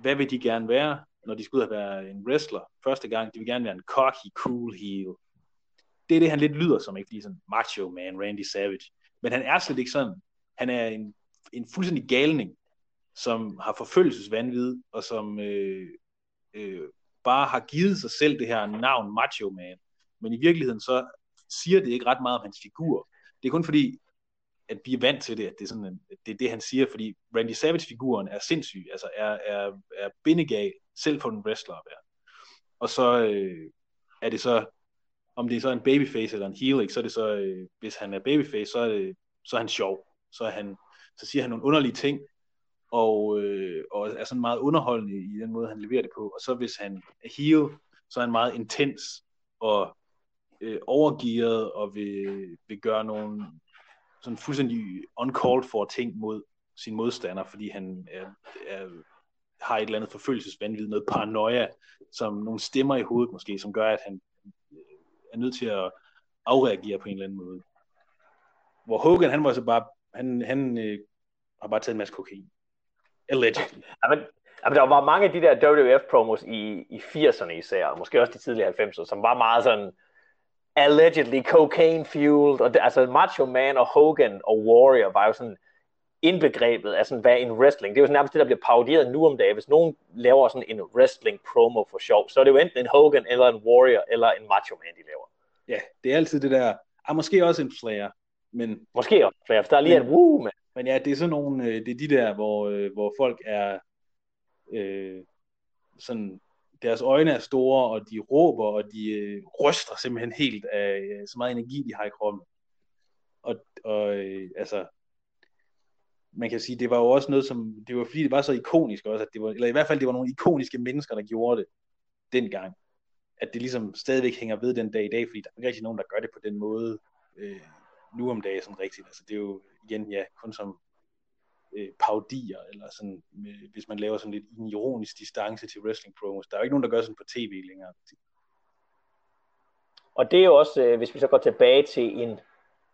hvad vil de gerne være, når de skal ud og være en wrestler første gang? De vil gerne være en cocky, cool heel. Det er det, han lidt lyder som, ikke? Fordi sådan macho man, Randy Savage. Men han er slet ikke sådan. Han er en, en fuldstændig galning, som har forfølgelsesvandvid, og som øh, øh, bare har givet sig selv det her navn Macho Man. Men i virkeligheden så siger det ikke ret meget om hans figur. Det er kun fordi, at vi er vant til det, at det er, sådan, en, det, er det, han siger, fordi Randy Savage-figuren er sindssyg, altså er, er, er bindegal, selv for en wrestler at være. Og så øh, er det så, om det er så en babyface eller en heel, ikke, så er det så, øh, hvis han er babyface, så er, det, så er han sjov. Så, er han, så siger han nogle underlige ting, og, øh, og er sådan meget underholdende i den måde, han leverer det på. Og så hvis han er heel, så er han meget intens og øh, overgearet og vil, vil gøre nogle sådan fuldstændig uncalled for ting mod sin modstander, fordi han er, er, har et eller andet forfølgelsesvandvid, noget paranoia, som nogle stemmer i hovedet måske, som gør, at han øh, er nødt til at afreagere på en eller anden måde. Hvor Hogan, han var så bare, han, han øh, har bare taget en masse kokain. Allegedly. Jamen, jamen, der var mange af de der WWF-promos i, i 80'erne især, og måske også de tidlige 90'ere, som var meget sådan, allegedly cocaine fueled, og det, altså Macho Man og Hogan og Warrior var jo sådan indbegrebet af sådan, hvad en wrestling, det er jo nærmest det, der bliver parodieret nu om dagen. Hvis nogen laver sådan en wrestling promo for sjov, så er det jo enten en Hogan, eller en Warrior, eller en Macho Man, de laver. Ja, det er altid det der, ah, måske også en Flair, men... Måske også for der er lige men, en woo med. Men ja, det er sådan nogle, øh, det er de der, hvor, øh, hvor folk er øh, sådan deres øjne er store, og de råber, og de øh, ryster simpelthen helt af øh, så meget energi, de har i kroppen. Og, og øh, altså, man kan sige, det var jo også noget, som, det var fordi, det var så ikonisk også, at det var, eller i hvert fald, det var nogle ikoniske mennesker, der gjorde det dengang. At det ligesom stadigvæk hænger ved den dag i dag, fordi der er ikke rigtig nogen, der gør det på den måde øh, nu om dagen sådan rigtigt. Altså, det er jo igen, ja, kun som øh, paudier, eller sådan, med, hvis man laver sådan lidt en ironisk distance til wrestling promos. Der er jo ikke nogen, der gør sådan på tv længere. Og det er jo også, øh, hvis vi så går tilbage til en,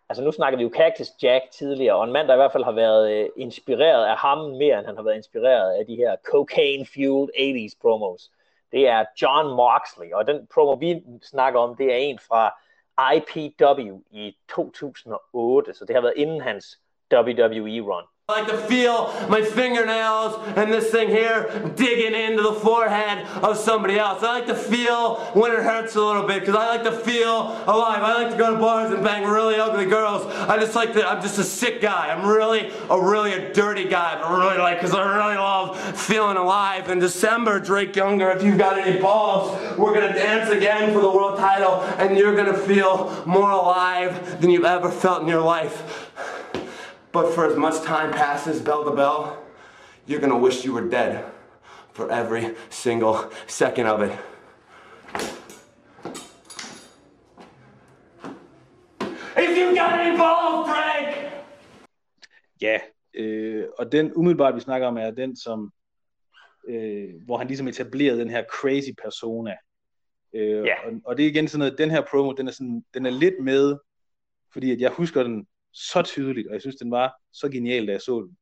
altså nu snakker vi jo Cactus Jack tidligere, og en mand, der i hvert fald har været øh, inspireret af ham mere, end han har været inspireret af de her cocaine-fueled 80s promos. Det er John Moxley, og den promo, vi snakker om, det er en fra IPW i 2008, så det har været inden hans WWE-run. I like to feel my fingernails and this thing here digging into the forehead of somebody else. I like to feel when it hurts a little bit because I like to feel alive. I like to go to bars and bang really ugly girls. I just like to, I'm just a sick guy. I'm really, a really a dirty guy, but really like, because I really love feeling alive. In December, Drake Younger, if you've got any balls, we're to dance again for the world title and you're to feel more alive than you've ever felt in your life. But for as much time passes bell to bell, you're gonna wish you were dead for every single second of it. If you got any balls, Frank! Ja, øh, og den umiddelbart, vi snakker om, er den, som øh, hvor han ligesom etablerede den her crazy persona. Øh, Ja. og, og det er igen sådan noget, den her promo, den er, sådan, den er lidt med, fordi at jeg husker den så tydeligt, og jeg synes, den var så genial, da jeg så den.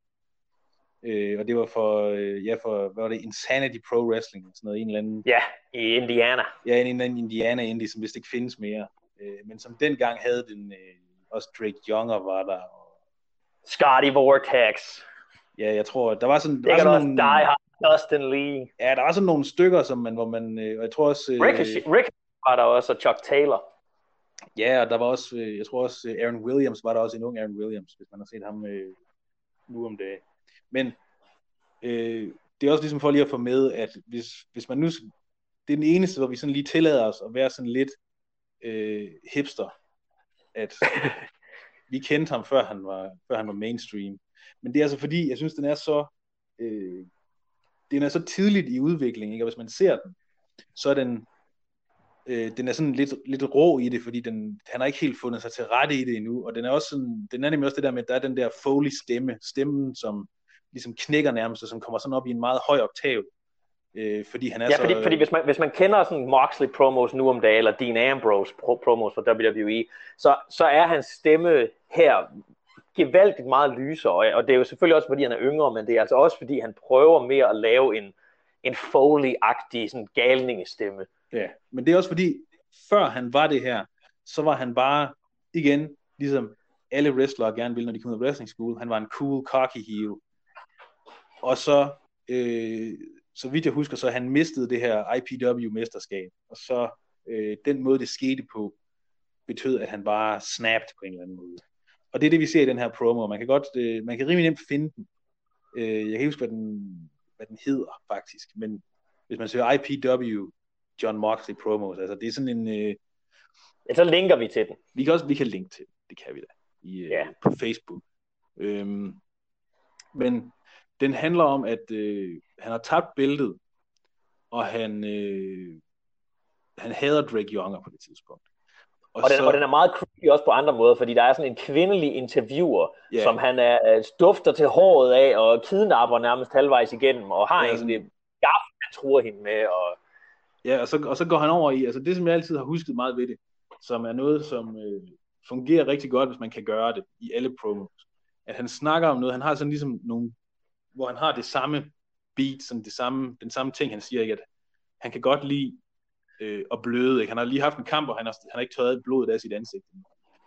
Øh, og det var for, øh, ja, for, hvad var det, Insanity Pro Wrestling, sådan noget, en eller anden, Ja, i Indiana. ja, en eller anden Indiana Indie, som vist ikke findes mere, øh, men som dengang havde den, øh, også Drake Younger var der, og Scotty Vortex. ja, jeg tror, der var sådan, der Det var sådan også nogle, Die Hard, Dustin Lee. ja, der var sådan nogle stykker, som man, hvor man, øh, og jeg tror også, øh, Ricochet, Ricochet var der også, og Chuck Taylor. Ja, og der var også, øh, jeg tror også, øh, Aaron Williams var der også en ung Aaron Williams, hvis man har set ham øh, nu om dagen. Men øh, det er også ligesom for lige at få med, at hvis, hvis man nu, det er den eneste, hvor vi sådan lige tillader os at være sådan lidt øh, hipster, at vi kendte ham, før han var, før han var mainstream. Men det er altså fordi, jeg synes, den er så, øh, den er så tidligt i udviklingen, ikke? og hvis man ser den, så er den, øh, den er sådan lidt, lidt rå i det, fordi den, han har ikke helt fundet sig til rette i det endnu, og den er også sådan, den er nemlig også det der med, at der er den der Foley stemme, stemmen, som ligesom knækker nærmest, og som kommer sådan op i en meget høj oktav, øh, fordi han er Ja, så... fordi, fordi hvis, man, hvis man kender sådan Moxley promos nu om dagen, eller Dean Ambrose pro- promos fra WWE, så, så er hans stemme her gevaldigt meget lysere, og, det er jo selvfølgelig også, fordi han er yngre, men det er altså også, fordi han prøver mere at lave en, en Foley-agtig sådan galningestemme. Ja, men det er også fordi, før han var det her, så var han bare, igen, ligesom alle wrestlere gerne vil, når de kommer ud af wrestling school, han var en cool, cocky heel. Og så, øh, så vidt jeg husker, så han mistede det her IPW-mesterskab, og så øh, den måde, det skete på, betød, at han bare snapped på en eller anden måde. Og det er det, vi ser i den her promo. Man kan godt, øh, man kan rimelig nemt finde den. Øh, jeg kan ikke huske, hvad den, hvad den hedder, faktisk. Men hvis man søger IPW John Moxley promos, altså det er sådan en, øh, Ja, så linker vi til den. vi kan også, vi kan linke til, den. det kan vi da, i, øh, Ja. på Facebook. Øhm, men den handler om, at øh, han har tabt bæltet, og han, øh, han hader Drake Younger på det tidspunkt. Og den, og den er meget creepy også på andre måder, fordi der er sådan en kvindelig interviewer, yeah. som han er, øh, dufter til håret af, og kidnapper nærmest halvvejs igennem, og har Ja, ja, egentlig gaff, han truer hende med, og Ja, og så, og så går han over i, altså det som jeg altid har husket meget ved det, som er noget, som øh, fungerer rigtig godt, hvis man kan gøre det i alle promos. At han snakker om noget, han har sådan ligesom nogle, hvor han har det samme beat, sådan det samme, den samme ting, han siger, ikke? at han kan godt lide øh, at bløde. Ikke? Han har lige haft en kamp, og han har, han har ikke tørret blodet af sit ansigt.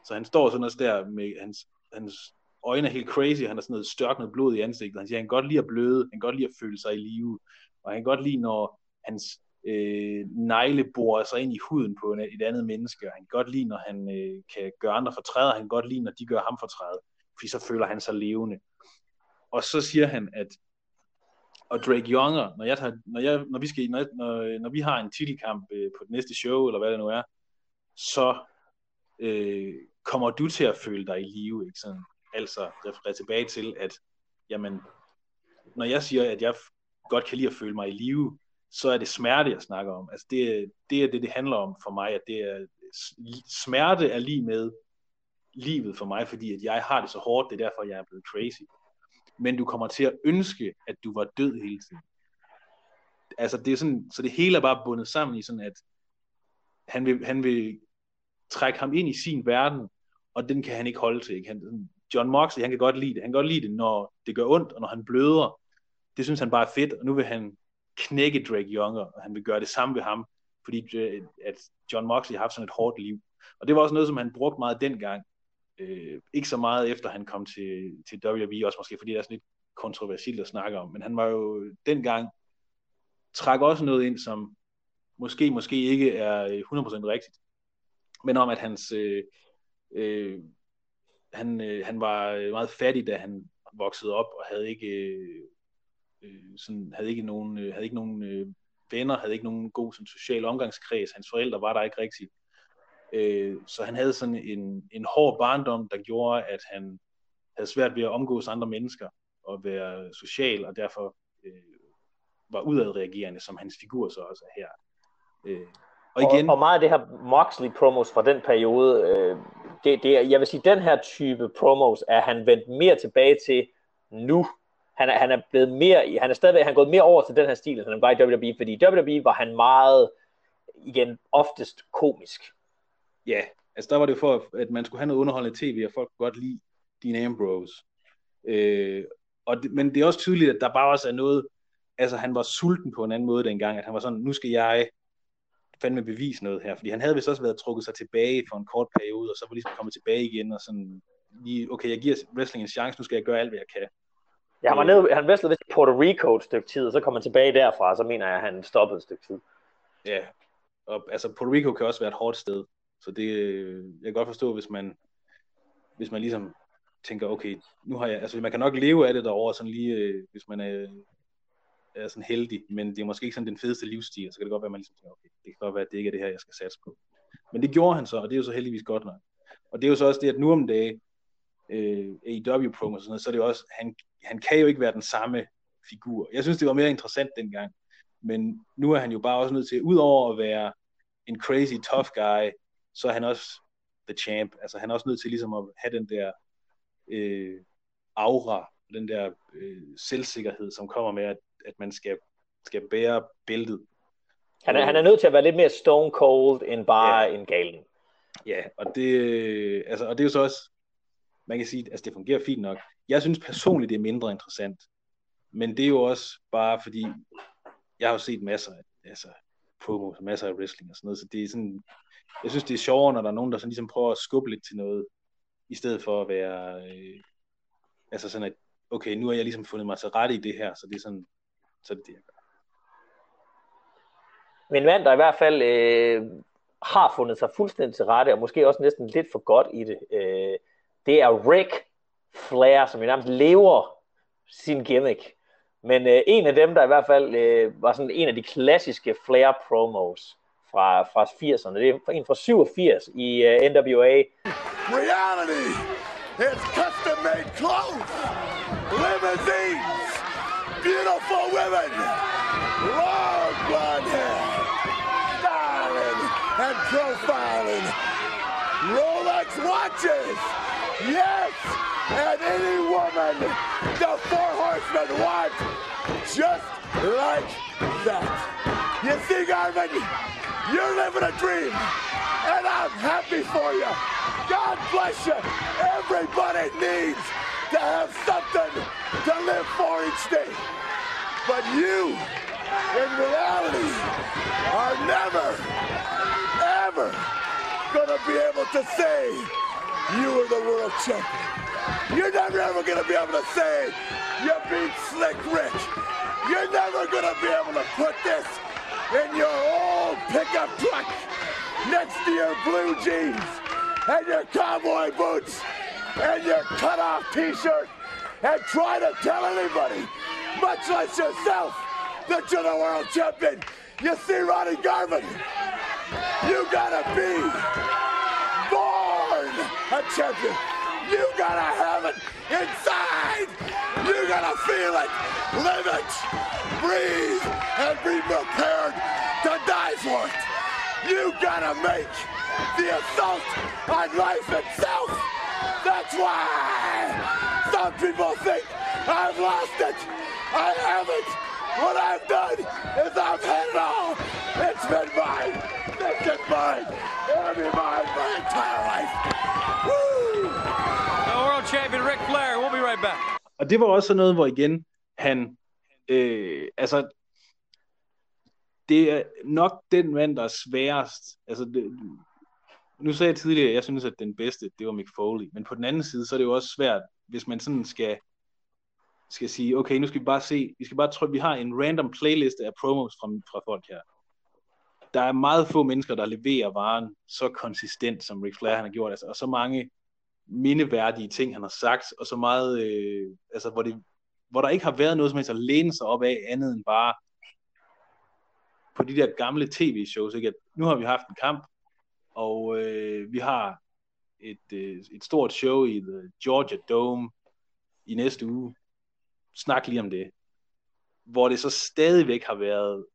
Så han står sådan også der med hans, hans øjne er helt crazy, han har sådan noget størknet blod i ansigtet. Han siger, han kan godt lide at bløde, han kan godt lide at føle sig i live, og han kan godt lide, når hans øh, negleborer sig ind i huden på en, et andet menneske, og han kan godt lide, når han øh, kan gøre andre fortræder, han kan godt lide, når de gør ham fortræde, fordi så føler han sig levende. Og så siger han, at og Drake Younger, når, jeg tager, når, jeg, når, vi skal, når, når, øh, når vi har en titelkamp øh, på det næste show, eller hvad det nu er, så øh, kommer du til at føle dig i live, ikke sådan? Altså referere tilbage til, at jamen, når jeg siger, at jeg godt kan lide at føle mig i live, så er det smerte, jeg snakker om. Altså det, er- det er det, det handler om for mig, at det er, smerte er lige med livet for mig, fordi at jeg har det så hårdt, det er derfor, jeg er blevet crazy. Men du kommer til at ønske, at du var død hele tiden. Altså det er sådan, så det hele er bare bundet sammen i sådan, at han vil, han vil trække ham ind i sin verden, og den kan han ikke holde til. Ikke? Han, John Moxley, han kan godt lide det. Han kan godt lide det, når det gør ondt, og når han bløder. Det synes han bare er fedt, og nu vil han knække Drake Younger, og han vil gøre det samme ved ham, fordi øh, at John Moxley har haft sådan et hårdt liv. Og det var også noget, som han brugte meget dengang. Øh, ikke så meget efter han kom til, til WWE, også måske fordi det er sådan lidt kontroversielt at snakke om, men han var jo dengang trak også noget ind, som måske, måske ikke er øh, 100% rigtigt, men om at hans øh, øh, han, øh, han var meget fattig, da han voksede op, og havde ikke øh, øh, sådan, havde ikke nogen, øh, havde ikke nogen øh, venner, havde ikke nogen god sådan, social omgangskreds. Hans forældre var der ikke rigtigt. Øh, så han havde sådan en, en hård barndom, der gjorde, at han havde svært ved at omgås andre mennesker og være social, og derfor øh, var udadreagerende, som hans figur så også er her. Øh, og igen, Og, og meget af det her Moxley promos fra den periode, øh, det, det er, jeg vil sige, den her type promos er han vendt mere tilbage til nu. Han er, han er blevet mere, han er stadigvæk, han er gået mere over til den her stil, end han var i WWE, fordi i WWE var han meget, igen, oftest komisk. ja, altså der var det jo for, at man skulle have noget underholdende tv, og folk kunne godt lide Dean Ambrose. Øh, og det, men det er også tydeligt, at der bare også er noget, altså han var sulten på en anden måde dengang, at han var sådan, nu skal jeg fandme bevise noget her, fordi han havde vist også været trukket sig tilbage for en kort periode, og så var ligesom kommet tilbage igen, og sådan, lige, okay, jeg giver wrestling en chance, nu skal jeg gøre alt, hvad jeg kan. Ja, han var nede, han wrestlede vist Puerto Rico et stykke tid, og så kom han tilbage derfra, og så mener jeg, at han stoppede et stykke tid. Ja, og altså Puerto Rico kan også være et hårdt sted, så det, jeg kan godt forstå, hvis man, hvis man ligesom tænker, okay, nu har jeg, altså man kan nok leve af det derovre, sådan lige, øh, hvis man er, er sådan heldig, men det er måske ikke sådan den fedeste livsstil, så kan det godt være, at man ligesom tænker, okay, det kan godt være, at det ikke er det her, jeg skal satse på. Men det gjorde han så, og det er jo så heldigvis godt nok. Og det er jo så også det, at nu om dagen, øh, AEW promos og sådan noget, så er det jo også, han, han kan jo ikke være den samme figur. Jeg synes, det var mere interessant dengang, men nu er han jo bare også nødt til, udover at være en crazy tough guy, så er han også the champ. Altså han er også nødt til ligesom at have den der øh, aura, den der øh, selvsikkerhed, som kommer med, at, at man skal, skal bære bæltet. Han er, han er nødt til at være lidt mere stone cold, end bare Ja. en galen. Ja, og det, øh, altså, og det er jo så også, man kan sige, altså det fungerer fint nok. Jeg synes personligt, det er mindre interessant. Men det er jo også bare fordi, jeg har jo set masser af altså, promos, masser af wrestling og sådan noget, så det er sådan, jeg synes, det er sjovere, når der er nogen, der sådan ligesom prøver at skubbe lidt til noget, i stedet for at være, øh, altså sådan at, okay, nu har jeg ligesom fundet mig til rette i det her, så det er sådan, så er det jeg gør. Men mand, der i hvert fald øh, har fundet sig fuldstændig til rette, og måske også næsten lidt for godt i det, øh, det er Rick Flair, som jo nærmest lever sin gimmick. Men øh, en af dem, der i hvert fald øh, var sådan en af de klassiske Flair promos fra, fra 80'erne, det er en fra 87 i øh, NWA. Reality. Is custom made clothes, limousines, beautiful women, long blonde hair, styling and profiling, Rolex watches, yes, and any woman the four horsemen want, just like that. You see, Garvin, you're living a dream, and I'm happy for you. God bless you. Everybody needs to have something to live for each day. But you, in reality, are never, ever gonna be able to say you were the world champion. You're never ever gonna be able to say you beat Slick Rick. You're never gonna be able to put this in your old pickup truck next to your blue jeans and your cowboy boots and your cut-off t-shirt and try to tell anybody, much less yourself, that you're the world champion. You see, Ronnie Garvin, you gotta be a champion. You gotta have it inside. You gotta feel it, live it, breathe, and be prepared to die for it. You gotta make the assault on life itself. That's why some people think I've lost it. I haven't. What I've done is I've had it all. It's been mine. It's been mine. It'll be mine my entire life. Og det var også sådan noget, hvor igen, han, øh, altså, det er nok den mand, der er sværest. Altså, det, nu sagde jeg tidligere, at jeg synes, at den bedste, det var Mick Foley. Men på den anden side, så er det jo også svært, hvis man sådan skal, skal sige, okay, nu skal vi bare se, vi skal bare trykke, vi har en random playlist af promos fra, fra folk her. Der er meget få mennesker, der leverer varen så konsistent, som Ric Flair han har gjort, altså, og så mange mindeværdige ting, han har sagt, og så meget, øh, altså, hvor, det, hvor der ikke har været noget som helst at læne sig op af, andet end bare på de der gamle tv-shows, ikke? at nu har vi haft en kamp, og øh, vi har et, øh, et stort show i The Georgia Dome i næste uge. Snak lige om det. Hvor det så stadigvæk har været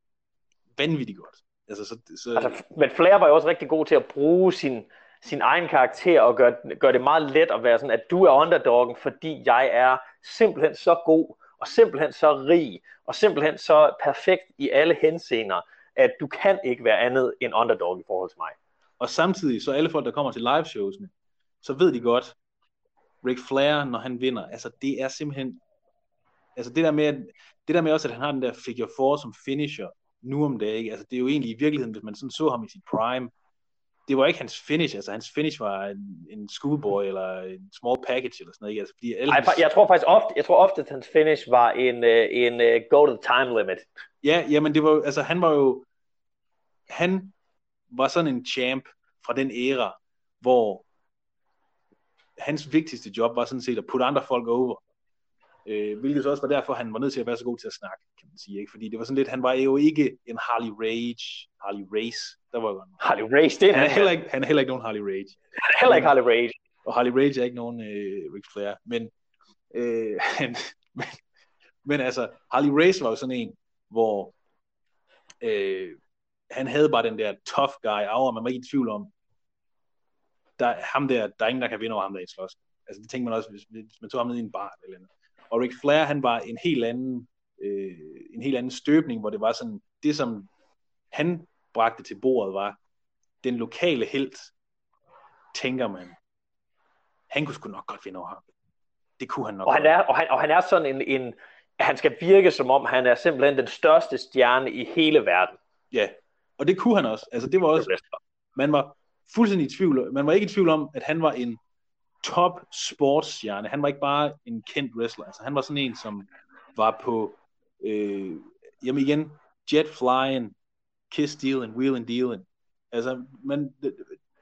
vanvittigt godt. Altså, så, så, Altså, men Flair var jo også rigtig god til at bruge sin, sin egen karakter og gør, gør det meget let at være sådan, at du er underdoggen, fordi jeg er simpelthen så god, og simpelthen så rig, og simpelthen så perfekt i alle henseender, at du kan ikke være andet end underdog i forhold til mig. Og samtidig, så alle folk, der kommer til liveshowsene, så ved de godt, Ric Flair, når han vinder, altså det er simpelthen, altså det der med, det der med også, at han har den der figure four som finisher, nu om dagen, ikke? altså det er jo egentlig i virkeligheden, hvis man sådan så ham i sit prime, det var ikke hans finish, altså hans finish var en, en schoolboy, eller en small package, eller sådan noget, ikke? altså fordi alle, Ej, jeg tror faktisk ofte, jeg tror ofte, at hans finish var en, øh, en uh, go to the time limit. Ja, jamen det var altså han var jo, han var sådan en champ fra den æra, hvor hans vigtigste job var sådan set at putte andre folk over. Øh, hvilket så også var derfor, han var nødt til at være så god til at snakke, kan man sige. Ikke? Fordi det var sådan lidt, han var jo ikke en Harley Rage, Harley Race. Der var en, Harley Race, det er han, er han heller ikke, han er heller ikke nogen Harley Rage. heller ikke Harley Race. Og Harley Rage er ikke nogen øh, Ric Flair, men, øh, han, men, men altså, Harley Race var jo sådan en, hvor øh, han havde bare den der tough guy aura, man var ikke i tvivl om, der, ham der, der er ingen, der kan vinde over ham der i slås. Altså det tænker man også, hvis, hvis man tog ham ned i en bar eller andet. Og Ric Flair, han var en helt anden, øh, en helt anden støbning, hvor det var sådan, det som han bragte til bordet var, den lokale held, tænker man, han kunne sgu nok godt vinde over ham. Det kunne han nok Og han er, og han, og han er sådan en, en, han skal virke som om, han er simpelthen den største stjerne i hele verden. Ja, og det kunne han også. Altså det var også, man var fuldstændig i tvivl, man var ikke i tvivl om, at han var en top sportsstjerne. Han var ikke bare en kendt wrestler. Altså han var sådan en, som var på, øh, jamen igen, jet flying, kiss dealing, wheeling dealing. Altså, man,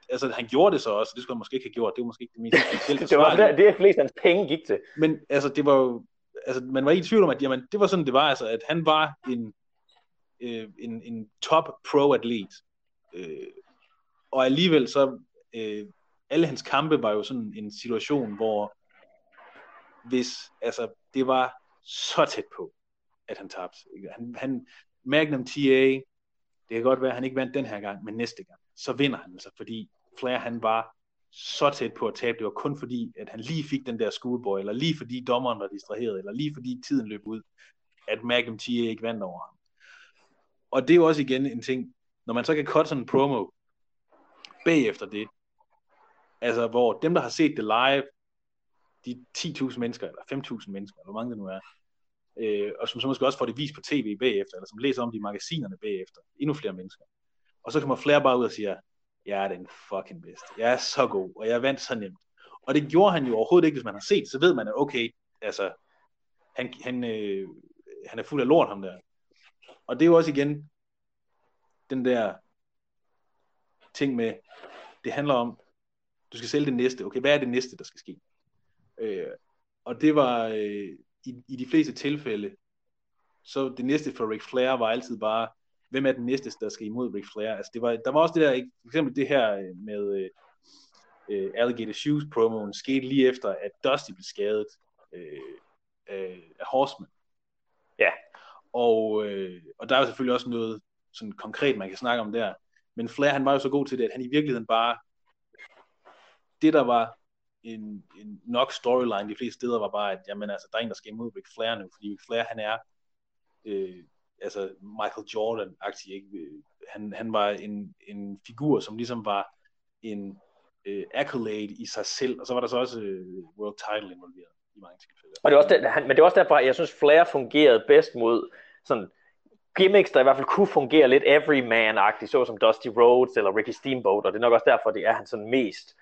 altså han gjorde det så også, det skulle han måske ikke have gjort, det var måske ikke det mest Det var det, det er flest hans penge gik til. Men altså, det var jo, altså, man var ikke i tvivl om, at jamen, det var sådan, det var, altså, at han var en, øh, en, en top pro-atlet. Øh, og alligevel så, øh, alle hans kampe var jo sådan en situation, hvor hvis, altså, det var så tæt på, at han tabte. Han, han, Magnum TA, det kan godt være, at han ikke vandt den her gang, men næste gang, så vinder han altså, fordi Flair, han var så tæt på at tabe. Det var kun fordi, at han lige fik den der schoolboy, eller lige fordi dommeren var distraheret, eller lige fordi tiden løb ud, at Magnum TA ikke vandt over ham. Og det er jo også igen en ting, når man så kan cutte sådan en promo bagefter det, altså hvor dem, der har set det live, de 10.000 mennesker, eller 5.000 mennesker, eller hvor mange det nu er, øh, og som så måske også får det vist på tv bagefter, eller som læser om det i magasinerne bagefter, endnu flere mennesker. Og så kommer flere bare ud og siger, jeg er den fucking bedste, jeg er så god, og jeg vandt så nemt. Og det gjorde han jo overhovedet ikke, hvis man har set, så ved man, at okay, altså, han, han, øh, han er fuld af lort, ham der. Og det er jo også igen den der ting med, det handler om, du skal sælge det næste. Okay, hvad er det næste, der skal ske? Øh, og det var øh, i, i de fleste tilfælde, så det næste for Ric Flair var altid bare, hvem er den næste, der skal imod Ric Flair? Altså det var, der var også det der, for eksempel det her øh, med øh, øh, Alligator Shoes promoen, skete lige efter, at Dusty blev skadet øh, øh, af Horseman. Ja. Og, øh, og der er jo selvfølgelig også noget sådan konkret, man kan snakke om der. Men Flair, han var jo så god til det, at han i virkeligheden bare, det der var en, en nok storyline de fleste steder, var bare, at jamen, altså, der er en, der skal imod Ric Flair nu, fordi Ric Flair, han er øh, altså Michael Jordan-agtig, ikke? Øh, han, han var en, en figur, som ligesom var en øh, accolade i sig selv, og så var der så også øh, world title involveret i mange tilfælde. Og det er også der, han, men det er også derfor, at jeg synes, Flair fungerede bedst mod sådan gimmicks, der i hvert fald kunne fungere lidt everyman-agtigt, så som Dusty Rhodes eller Ricky Steamboat, og det er nok også derfor, det er han sådan mest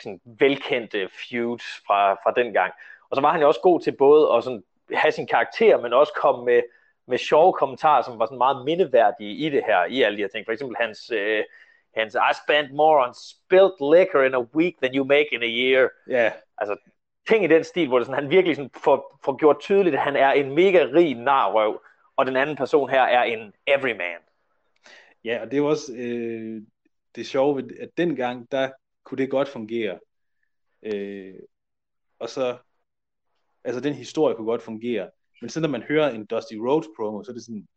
sådan velkendte feuds fra, fra den gang. Og så var han jo også god til både at sådan have sin karakter, men også komme med, med sjove kommentarer, som var sådan meget mindeværdige i det her, i alle de her ting. For eksempel hans, øh, hans I spent more on spilt liquor in a week than you make in a year. Ja, Altså, ting i den stil, hvor det sådan, han virkelig sådan får, får gjort tydeligt, at han er en mega rig narrøv, og den anden person her er en everyman. Ja, og det er jo også øh, det sjove at dengang, der kunne det godt fungere. Øh, og så, altså den historie kunne godt fungere. Men så når man hører en Dusty Rhodes promo, så er det sådan,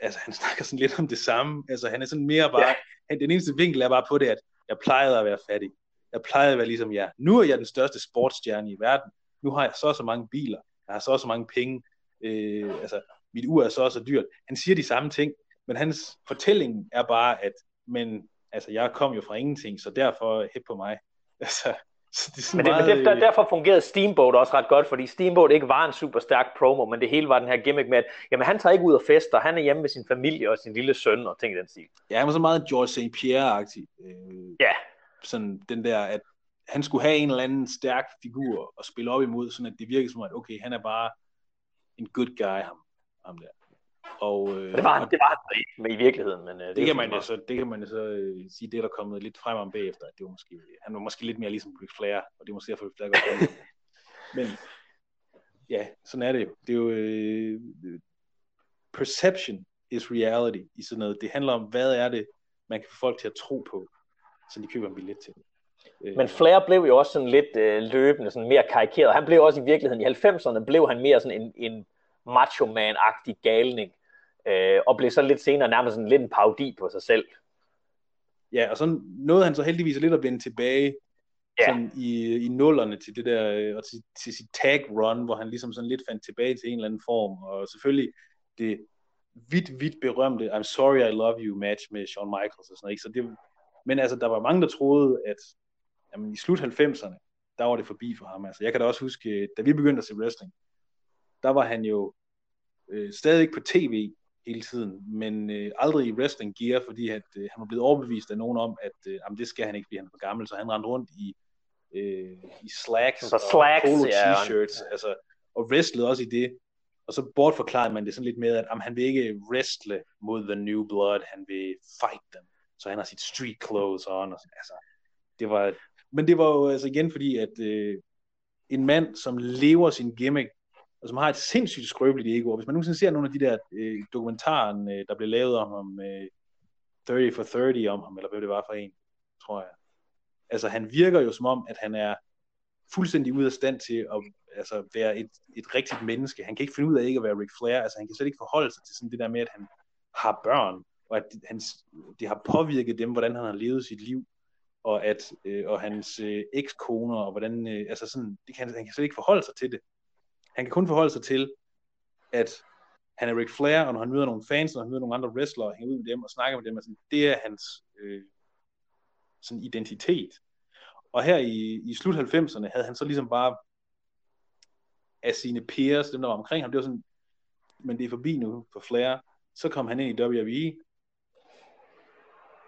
altså han snakker sådan lidt om det samme. Altså han er sådan mere bare, Ja. han, den eneste vinkel er bare på det, at jeg plejede at være fattig. Jeg plejede at være ligesom jer. Nu er jeg den største sportsstjerne i verden. Nu har jeg så og så mange biler. Jeg har så og så mange penge. Øh, altså, mit ur er så og så dyrt. Han siger de samme ting, men hans fortælling er bare, at men, altså, jeg kom jo fra ingenting, så derfor hæb på mig. Altså, så det er sådan Men, det, meget, men det, der, øh, derfor fungerede Steamboat også ret godt, fordi Steamboat ikke var en super stærk promo, men det hele var den her gimmick med, at jamen, han tager ikke ud og fester, han er hjemme med sin familie og sin lille søn og ting i den stil. Ja, han var så meget George St. Pierre-agtig. Øh, Ja. Sådan den der, at han skulle have en eller anden stærk figur at spille op imod, sådan at det virkede som, at okay, han er bare en good guy, ham, ham der. Og, øh, det var, han- det var han ikke med i virkeligheden. Men, øh, det, jo kan man jo så, det kan man jo så øh, sige, det er der kommet lidt frem om bagefter, at det var måske, han var måske lidt mere ligesom Ric Flair, og det er måske derfor, Ric Flair godt. Men ja, sådan er det jo. Det er jo øh, perception is reality i sådan noget. Det handler om, hvad er det, man kan få folk til at tro på, så de køber en billet til. Men Flair blev jo også sådan lidt øh, løbende, sådan mere karikeret. Han blev også i virkeligheden, i 90'erne blev han mere sådan en, en macho man-agtig galning. Øh, og blev så lidt senere nærmest sådan lidt en parodi på sig selv. Ja, og så nåede han så heldigvis lidt at vende tilbage Ja. sådan i, i nullerne til det der, øh, og til, til sit tag run, hvor han ligesom sådan lidt fandt tilbage til en eller anden form, og selvfølgelig det vidt, vidt berømte I'm sorry I love you match med Shawn Michaels og sådan noget, ikke? Så det, men altså, der var mange, der troede, at jamen, i slut 90'erne, der var det forbi for ham. Altså, jeg kan da også huske, da vi begyndte at se wrestling, der var han jo øh, stadig ikke på tv hele tiden, men øh, aldrig i wrestling gear, fordi at, øh, han var blevet overbevist af nogen om, at øh, jamen, det skal han ikke, fordi han er for gammel, så han rendte rundt i, øh, i slacks Så og slacks, polo ja. t-shirts, altså, og wrestlede også i det. Og så bortforklarede man det sådan lidt med, at jamen, han vil ikke wrestle mod The New Blood, han vil fight dem. Så han har sit street clothes on. Og, altså, det var, men det var jo altså igen fordi, at øh, en mand, som lever sin gimmick, og som har et sindssygt skrøbeligt ego, og hvis man nogensinde ser nogle af de der øh, dokumentaren, øh, der blev lavet om ham, øh, 30 for 30 om ham, eller hvad det var for en, tror jeg. Altså han virker jo som om, at han er fuldstændig ude af stand til at altså, være et, et rigtigt menneske. Han kan ikke finde ud af ikke at være Ric Flair, altså han kan slet ikke forholde sig til sådan det der med, at han har børn, og at hans, det har påvirket dem, hvordan han har levet sit liv, og at og og hans øh, ekskoner, og hvordan, øh, altså sådan, det kan, han kan slet ikke forholde sig til det. Han kan kun forholde sig til, at han er Ric Flair, og når han møder nogle fans, når han møder nogle andre wrestlere, og hænger ud med dem og snakker med dem, altså, det er hans øh, sådan identitet. Og her i, i slut 90'erne havde han så ligesom bare af sine peers, dem der var omkring ham, det var sådan, men det er forbi nu for Flair. Så kom han ind i WWE.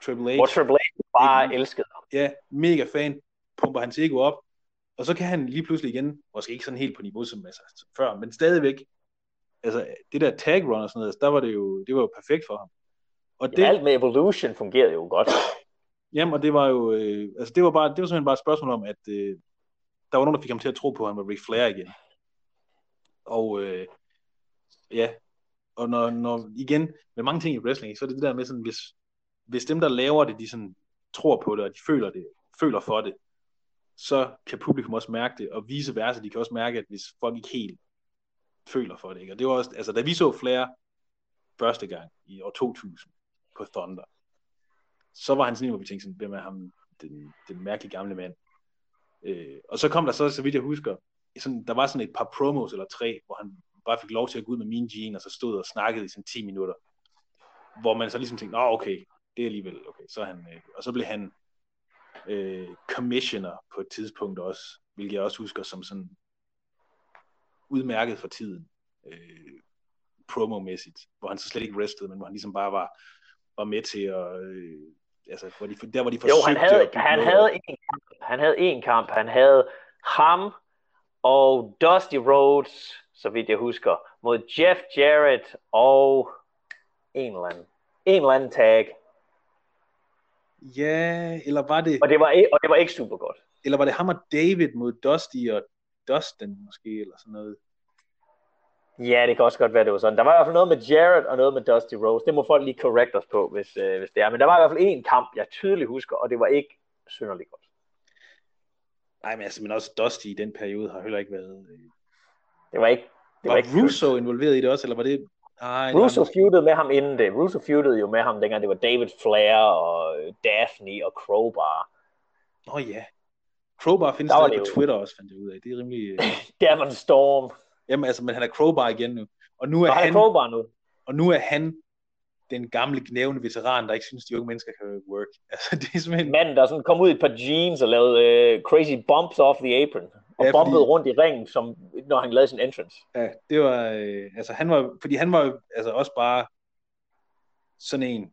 Triple H. Hvor Triple H bare elskede ham. Ja, mega fan. Pumper hans ego op. Og så kan han lige pludselig igen, måske ikke sådan helt på niveau som, altså, som før, men stadigvæk, altså det der tag run og sådan noget, der var det jo, det var jo perfekt for ham. Og Det... Alt med Evolution fungerede jo godt. Jamen, og det var jo, øh, altså det var, bare, det var simpelthen bare et spørgsmål om, at øh, der var nogen, der fik ham til at tro på, at han var Ric Flair igen. Og øh, ja, og når, når, igen, med mange ting i wrestling, så er det det der med sådan, hvis, hvis dem, der laver det, de sådan tror på det, og de føler det, føler for det, så kan publikum også mærke det, og vice versa, de kan også mærke, at hvis folk ikke helt føler for det, ikke? og det var også, altså da vi så Flair første gang i år 2000 på Thunder, så var han sådan en, hvor vi tænkte sådan, hvem er ham, den, den mærkelige gamle mand. Øh, og så kom der så, så vidt jeg husker, sådan, der var sådan et par promos eller tre, hvor han bare fik lov til at gå ud med min jean, og så stod og snakkede i sådan 10 minutter, hvor man så ligesom tænkte, nå okay, det er alligevel, okay, så han, øh, og så blev han øh, commissioner på et tidspunkt også, hvilket jeg også husker som sådan udmærket for tiden, øh, promomæssigt, hvor han så slet ikke wrestlede, men hvor han ligesom bare var, var med til at, øh, altså, hvor de, der hvor de forsøgte Jo, han havde, han noget havde en. Han havde en kamp. Han havde ham og Dusty Rhodes, så vidt jeg husker, mod Jeff Jarrett og en eller anden, en eller anden tag. Ja, eller var det, Og det var, og det var ikke super godt. eller var det ham og David mod Dusty og Dustin måske, eller sådan noget. Ja, det kan også godt være, det var sådan. Der var i hvert fald noget med Jarrett og noget med Dusty Rhodes. Det må folk lige correct os på, hvis, øh, hvis det er. Men der var i hvert fald en kamp, jeg tydeligt husker, og det var ikke synderligt godt. Nej, men altså, men også Dusty i den periode har heller ikke været... øh, Det var ikke... Det var, Var ikke Russo involveret i det også, eller var det... Nej, Russo nej, feudede med ham inden det. Russo feudede jo med ham, dengang det var David Flair og øh, Daphne og Crowbar. Nå ja. Crowbar findes Der var stadig på jo- Twitter også, fandt jeg ud af. Det er rimelig... øh, Devon Storm. Jamen altså, men han er Crowbar igen nu. Og nu er, han han, er Crowbar nu. og nu er han den gamle gnævende veteran, der ikke synes, de unge mennesker kan work. Altså, det er simpelthen... Manden, der sådan kom ud i et par jeans og lavede øh, crazy bumps off the apron. Og Ja, bumpede fordi- rundt i ringen, som, når han lavede sin entrance. Ja, det var, øh, altså han var, fordi han var altså også bare sådan en,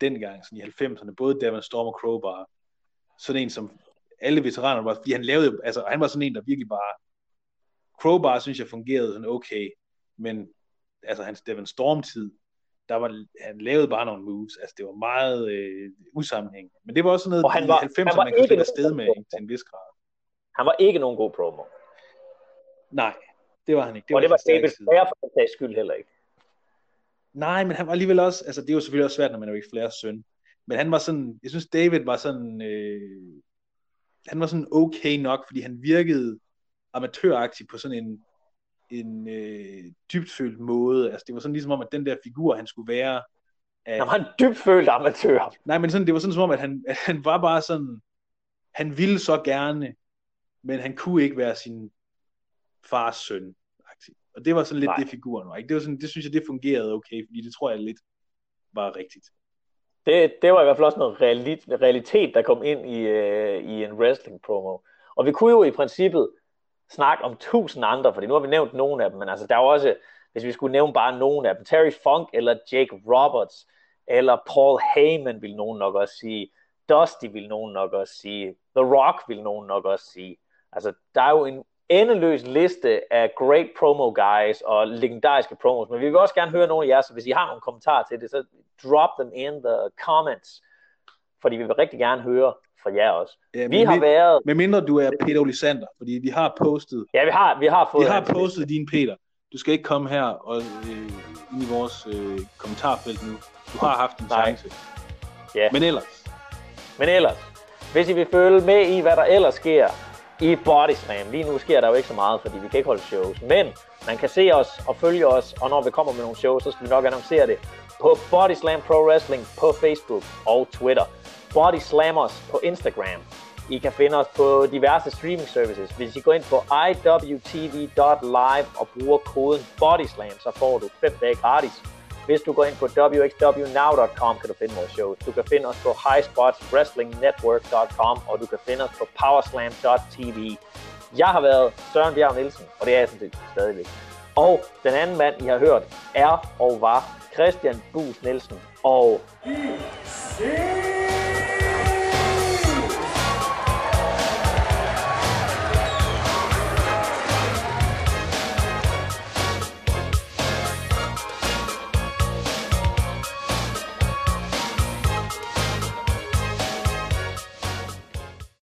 dengang, sådan i 90'erne, både Devon Storm og Crowbar, sådan en, som alle veteraner var, fordi han lavede, altså han var sådan en, der virkelig bare, Crowbar synes jeg fungerede sådan okay, men altså hans Devon Storm-tid, der var, han lavede bare nogle moves, altså det var meget øh, usammenhængende, men det var også sådan noget Og han i var- 90'erne, han var man kunne slippe afsted med, ikke, til en vis grad. Han var ikke nogen god promo. Nej, det var han ikke. Det og det ikke var stærke David. Flair for den sags skyld heller ikke. Nej, men han var alligevel også, altså det er jo selvfølgelig også svært, når man er Ric Flairs søn. Men han var sådan, jeg synes David var sådan, øh, han var sådan okay nok, fordi han virkede amatøragtig på sådan en, en øh, dybtfølt måde. Altså, det var sådan ligesom om, at den der figur, han skulle være... Af... Han var en dybtfølt amatør. Nej, men sådan, det var sådan som om, at han, at han var bare sådan... Han ville så gerne, men han kunne ikke være sin fars søn. Og det var sådan lidt Nej. det figuren var. Ikke? Det, var sådan, det synes jeg, det fungerede okay, fordi det tror jeg lidt var rigtigt. Det, det var i hvert fald også noget realitet, der kom ind i, uh, i en wrestling promo. Og vi kunne jo i princippet snakke om tusind andre, fordi nu har vi nævnt nogle af dem, men altså der er også, hvis vi skulle nævne bare nogle af dem, Terry Funk eller Jake Roberts, eller Paul Heyman vil nogen nok også sige, Dusty vil nogen nok også sige, The Rock vil nogen nok også sige. Altså, der er jo en endeløs liste af great promo guys og legendariske promos, men vi vil også gerne høre nogle af jer, så hvis I har nogle kommentarer til det, så drop them in the comments, fordi vi vil rigtig gerne høre fra jer også. Ja, vi har med, været... Med mindre du er Peter Olisander, fordi vi har postet... Ja, vi har, vi har fået... Vi har postet din Peter. Du skal ikke komme her og øh, ind i vores øh, kommentarfelt nu. Du har haft en chance. Ja. Men ellers. Men ellers. Hvis I vil følge med i, hvad der ellers sker i Body Slam. Lige nu sker der jo ikke så meget, fordi vi kan ikke holde shows. Men man kan se os og følge os, og når vi kommer med nogle shows, så skal vi nok annoncere det på Body Slam Pro Wrestling på Facebook og Twitter. Body Slammers på Instagram. I kan finde os på diverse streaming services. Hvis I går ind på iwtv.live og bruger koden BODYSLAM, så får du 5 dage gratis. Hvis du går ind på wxwnow.com, kan du finde vores shows. Du kan finde os på highspotswrestlingnetwork.com, og du kan finde os på powerslam.tv. Jeg har været Søren Bjerg Nielsen, og det er jeg sådan set stadigvæk. Og den anden mand, I har hørt, er og var Christian Bus Nielsen. Og... I